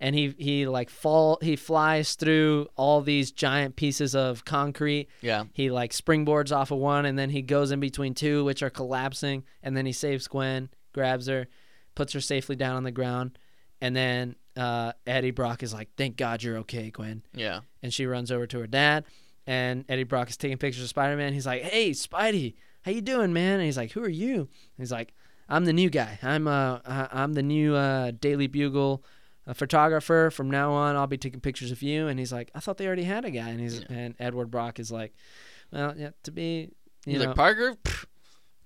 and he he like fall he flies through all these giant pieces of concrete. Yeah. He like springboards off of one, and then he goes in between two, which are collapsing, and then he saves Gwen, grabs her, puts her safely down on the ground, and then uh, Eddie Brock is like, "Thank God you're okay, Gwen." Yeah. and she runs over to her dad and Eddie Brock is taking pictures of Spider-Man. He's like, "Hey, Spidey, how you doing, man?" And he's like, "Who are you?" And he's like, "I'm the new guy. I'm uh I- I'm the new uh Daily Bugle uh, photographer. From now on, I'll be taking pictures of you." And he's like, "I thought they already had a guy." And he's and Edward Brock is like, "Well, yeah, to be, you He's know, like Parker. Pff,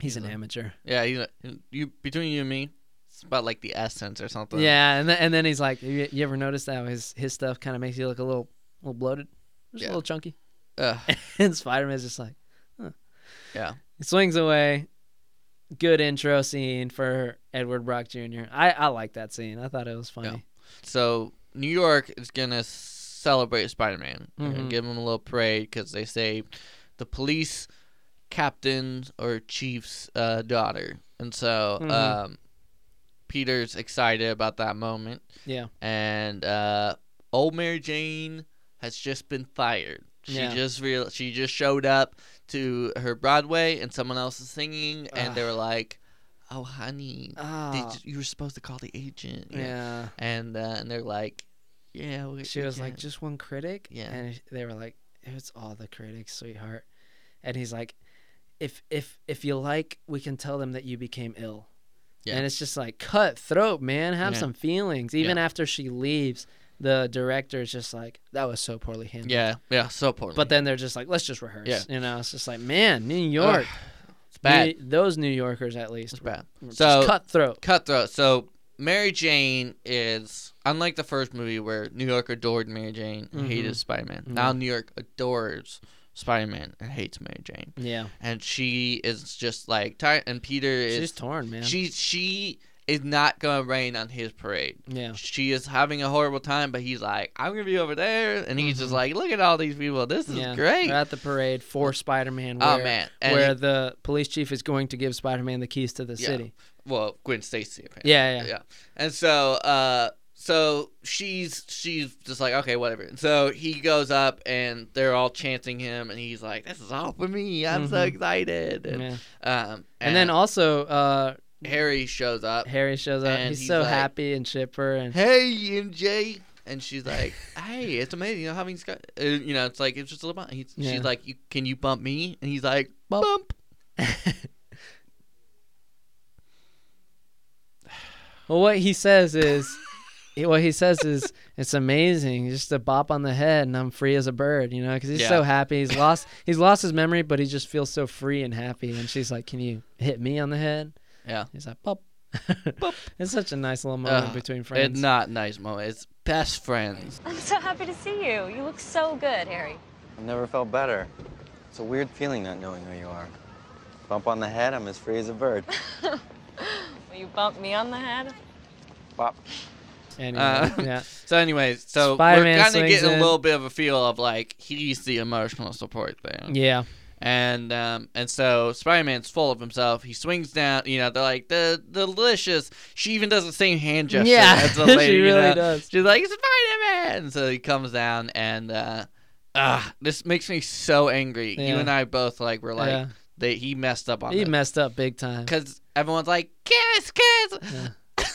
he's an amateur." Yeah, he's like, you between you and me, it's about like the essence or something. Yeah, and then, and then he's like, you, "You ever notice that his his stuff kind of makes you look a little little bloated, just Yeah. a little chunky?" Ugh, and Spider-Man's just like. yeah. He swings away. Good intro scene for Edward Brock Jr. I, I like that scene. I thought it was funny. So New York is gonna celebrate Spider-Man. They're gonna Mhm. give him a little parade because they say the police captain or chief's uh, daughter, and so Mhm. um, Peter's excited about that moment. Yeah. and uh, old Mary Jane has just been fired. She Yeah. just real she just showed up to her Broadway and someone else is singing and they were like, "Oh, honey, Ah. did you, you were supposed to call the agent." Yeah. and uh, and they're like, "Yeah." We, She we was like, can't." just one critic? Yeah. And they were like, it's all the critics, sweetheart. And he's like, if if if you like, we can tell them that you became ill. Yeah. And it's just like cutthroat, man. Have Yeah. some feelings. Even Yeah. after she leaves, the director is just like, that was so poorly handled. "Yeah, yeah, so poorly." But then they're just like, let's just rehearse. Yeah. You know, it's just like, man, New York. Bad. New- those New Yorkers, at least, It's bad. So cutthroat. cutthroat. So Mary Jane is unlike the first movie where New York adored Mary Jane and hated Mhm. Spider-Man. Mhm. Now New York adores Spider-Man and hates Mary Jane. Yeah, And she is just like tired. And Peter is she's torn, man. she she is not gonna rain on his parade. Yeah. She is having a horrible time, but he's like, I'm gonna be over there, and he's just like, look at all these people. This is Mm-hmm. yeah. great. They're at the parade for Spider-Man. Oh, where- man. And where it- the police chief is going to give Spider-Man the keys to the Yeah. city. well, Gwen Stacy. Apparently. Yeah, yeah. yeah. And so, uh, so she's she's just like, okay, whatever. And so he goes up, and they're all chanting him, and he's like, this is all for me. I'm so Mhm. excited. And, Yeah. um, And, then also, uh, Harry shows up. Harry shows up. And He's, he's so like, happy and chipper, and Hey, MJ. And she's like, "Hey, it's amazing, you know, having Scott. Uh, you know, it's like it's just a little bump." He's, Yeah. She's like, you, "Can you bump me?" And he's like, "Bump." well, what he says is, what he says is, it's amazing, just a bop on the head, and I'm free as a bird, you know, because he's Yeah. so happy. He's lost, he's lost his memory, but he just feels so free and happy. And she's like, "Can you hit me on the head?" Yeah. He's like, "Pop." it's such a nice little moment Ugh, between friends. It's not nice moment. It's best friends. I'm so happy to see you. You look so good, Harry. I've never felt better. It's a weird feeling not knowing who you are. Bump on the head, I'm as free as a bird. Will you bump me on the head? Bop. Anyway, Uh, yeah. So, anyways, so Spider-Man we're kind of getting in. a little bit of a feel of like he's the emotional support there. Yeah. And um and so Spider-Man's full of himself. He swings down. You know, they're like the delicious. She even does the same hand gesture. Yeah, as the lady, she you really know? does. She's like Spider-Man. So he comes down and uh, ah, this makes me so angry. You and I both like were like Yeah. they he messed up on that. He this. messed up big time. because everyone's like kiss kiss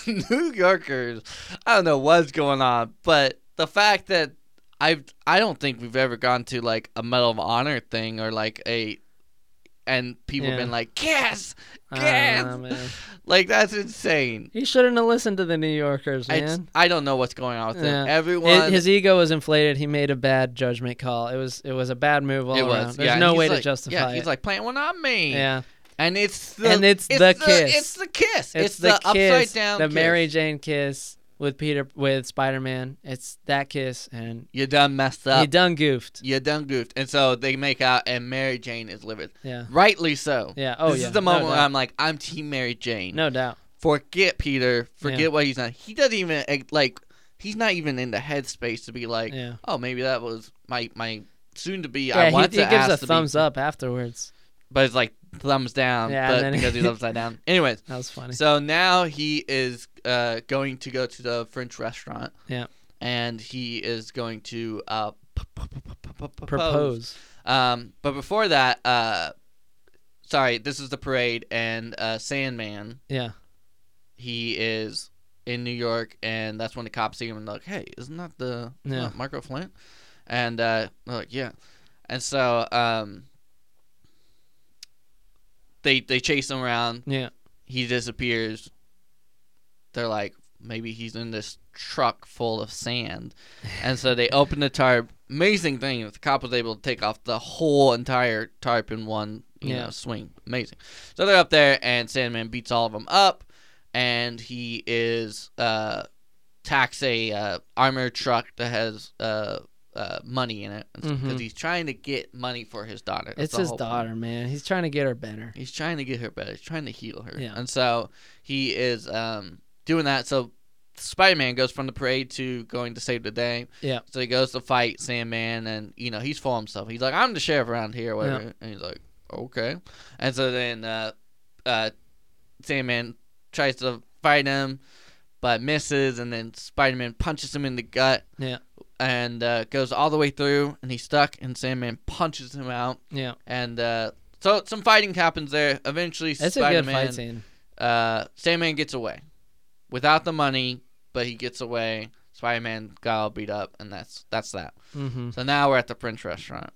new yorkers i don't know what's going on but the fact that i've i don't think we've ever gone to like a medal of honor thing or like a and people have Yeah. been like kiss know, like that's insane He shouldn't have listened to the New Yorkers, It's- man. i don't know what's going on with Yeah. him everyone His, his ego was inflated. He made a bad judgment call. It was it was a bad move all it around. was There's yeah, no way like- to justify yeah it. he's like plant one on me yeah, and it's the And it's the kiss. it's the kiss it's, the, the, kiss, upside down the kiss. Mary Jane kiss with Peter with Spider Man. It's that kiss, and you done messed up he done goofed. You done goofed. And so they make out, and Mary Jane is livid. Yeah, Rightly so. yeah. Oh this yeah. is the no moment where doubt. I'm like, I'm Team Mary Jane. no doubt. Forget Peter. Forget Yeah. what he's done. He doesn't even, eh, like, he's not even in the headspace to be like, Yeah. oh, maybe that was my, my soon to be. Yeah, I he, want he to gives ask a to be- thumbs up afterwards. But it's like thumbs down. Yeah, but because he's upside down. Anyways, That was funny. so now he is uh, going to go to the French restaurant. Yeah. And he is going to uh, propose. Um, but before that, uh, sorry, this is the parade, and uh, Sandman, Yeah. he is in New York, and that's when the cops see him and they're like, "Hey, isn't that the Yeah. Marko Flint?" And uh, they're like, "Yeah," and so um, they they chase him around. Yeah. He disappears. They're like, maybe he's in this truck full of sand, and so they open the tarp. Amazing thing, the cop was able to take off the whole entire tarp in one you Yeah. know swing. Amazing. So they're up there, and Sandman beats all of them up, and he is uh tax a uh, armored truck that has uh, uh money in it because Mhm. he's trying to get money for his daughter. That's It's his whole point. daughter, man. He's trying to get her better. He's trying to get her better. He's trying to heal her. Yeah. And so he is um, doing that. So Spider Man goes from the parade to going to save the day. Yeah. So he goes to fight Sandman, and you know he's full of himself. He's like, "I'm the sheriff around here," whatever. And he's like, "Okay." And so then uh, uh, Sandman tries to fight him, but misses, and then Spider Man punches him in the gut. Yeah. And uh, goes all the way through, and he's stuck, and Sandman punches him out Yeah. and uh, so some fighting happens there. Eventually, It's a good Spider-Man, fight scene. Uh, Sandman gets away without the money, but he gets away. Spider-Man got all beat up, and that's that's that. Mm-hmm. So now we're at the French restaurant.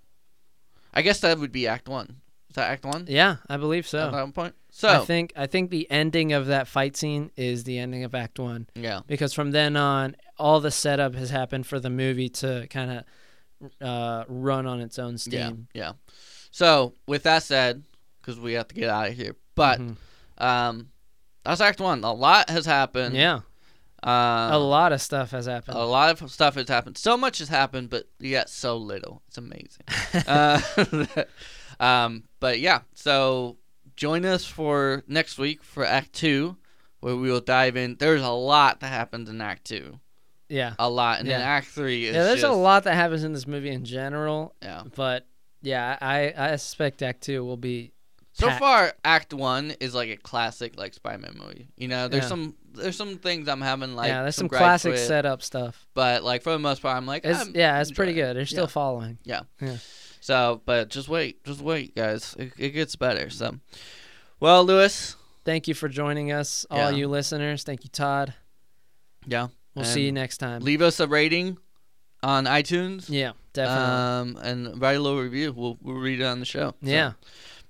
I guess that would be Act One. Is that Act One? Yeah, I believe so. At that point. So I think I think the ending of that fight scene is the ending of Act One yeah, because from then on, all the setup has happened for the movie to kind of uh, run on its own steam. yeah. Yeah. So with that said, because we have to get out of here, but Mhm. um, that's Act One. A lot has happened. Yeah, Um, a lot of stuff has happened. A lot of stuff has happened. So much has happened, but yet so little. It's amazing. uh, um, but yeah, so join us for next week for Act Two where we will dive in. There's a lot that happens in Act Two, Yeah. a lot, and then Act Three is Yeah, there's just, a lot that happens in this movie in general, Yeah. but yeah, I I suspect Act Two will be So packed. far, Act One is like a classic like Spider-Man movie. You know, there's Yeah. some there's some things I'm having like yeah, there's some, gripes classic with, setup stuff. but like for the most part, I'm like It's, I'm yeah, it's pretty good. They're still Yeah. following. Yeah. Yeah. So, but just wait, just wait, guys. It, it gets better. So, well, Lewis. Thank you for joining us, all Yeah. you listeners. Thank you, Todd. Yeah. We'll see you next time. Leave us a rating on iTunes. Yeah, definitely. Um, and write a little review. We'll we'll read it on the show. So- yeah,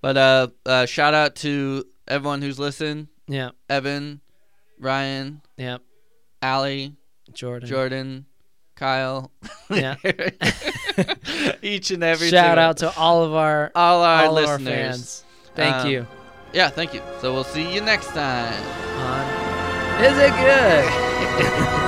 But uh, uh, shout out to everyone who's listened. yeah, Evan, Ryan, yeah. Allie, Jordan. Jordan, Kyle. Yeah. Each and every Shout out to all of our all our all of our listeners. fans. Thank Um, you. Yeah, thank you. So we'll see you next time. On. Is it good?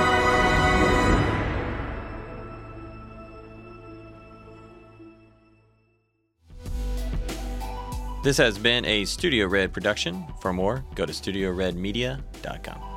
This has been a Studio Red production. For more, go to studioredmedia.com.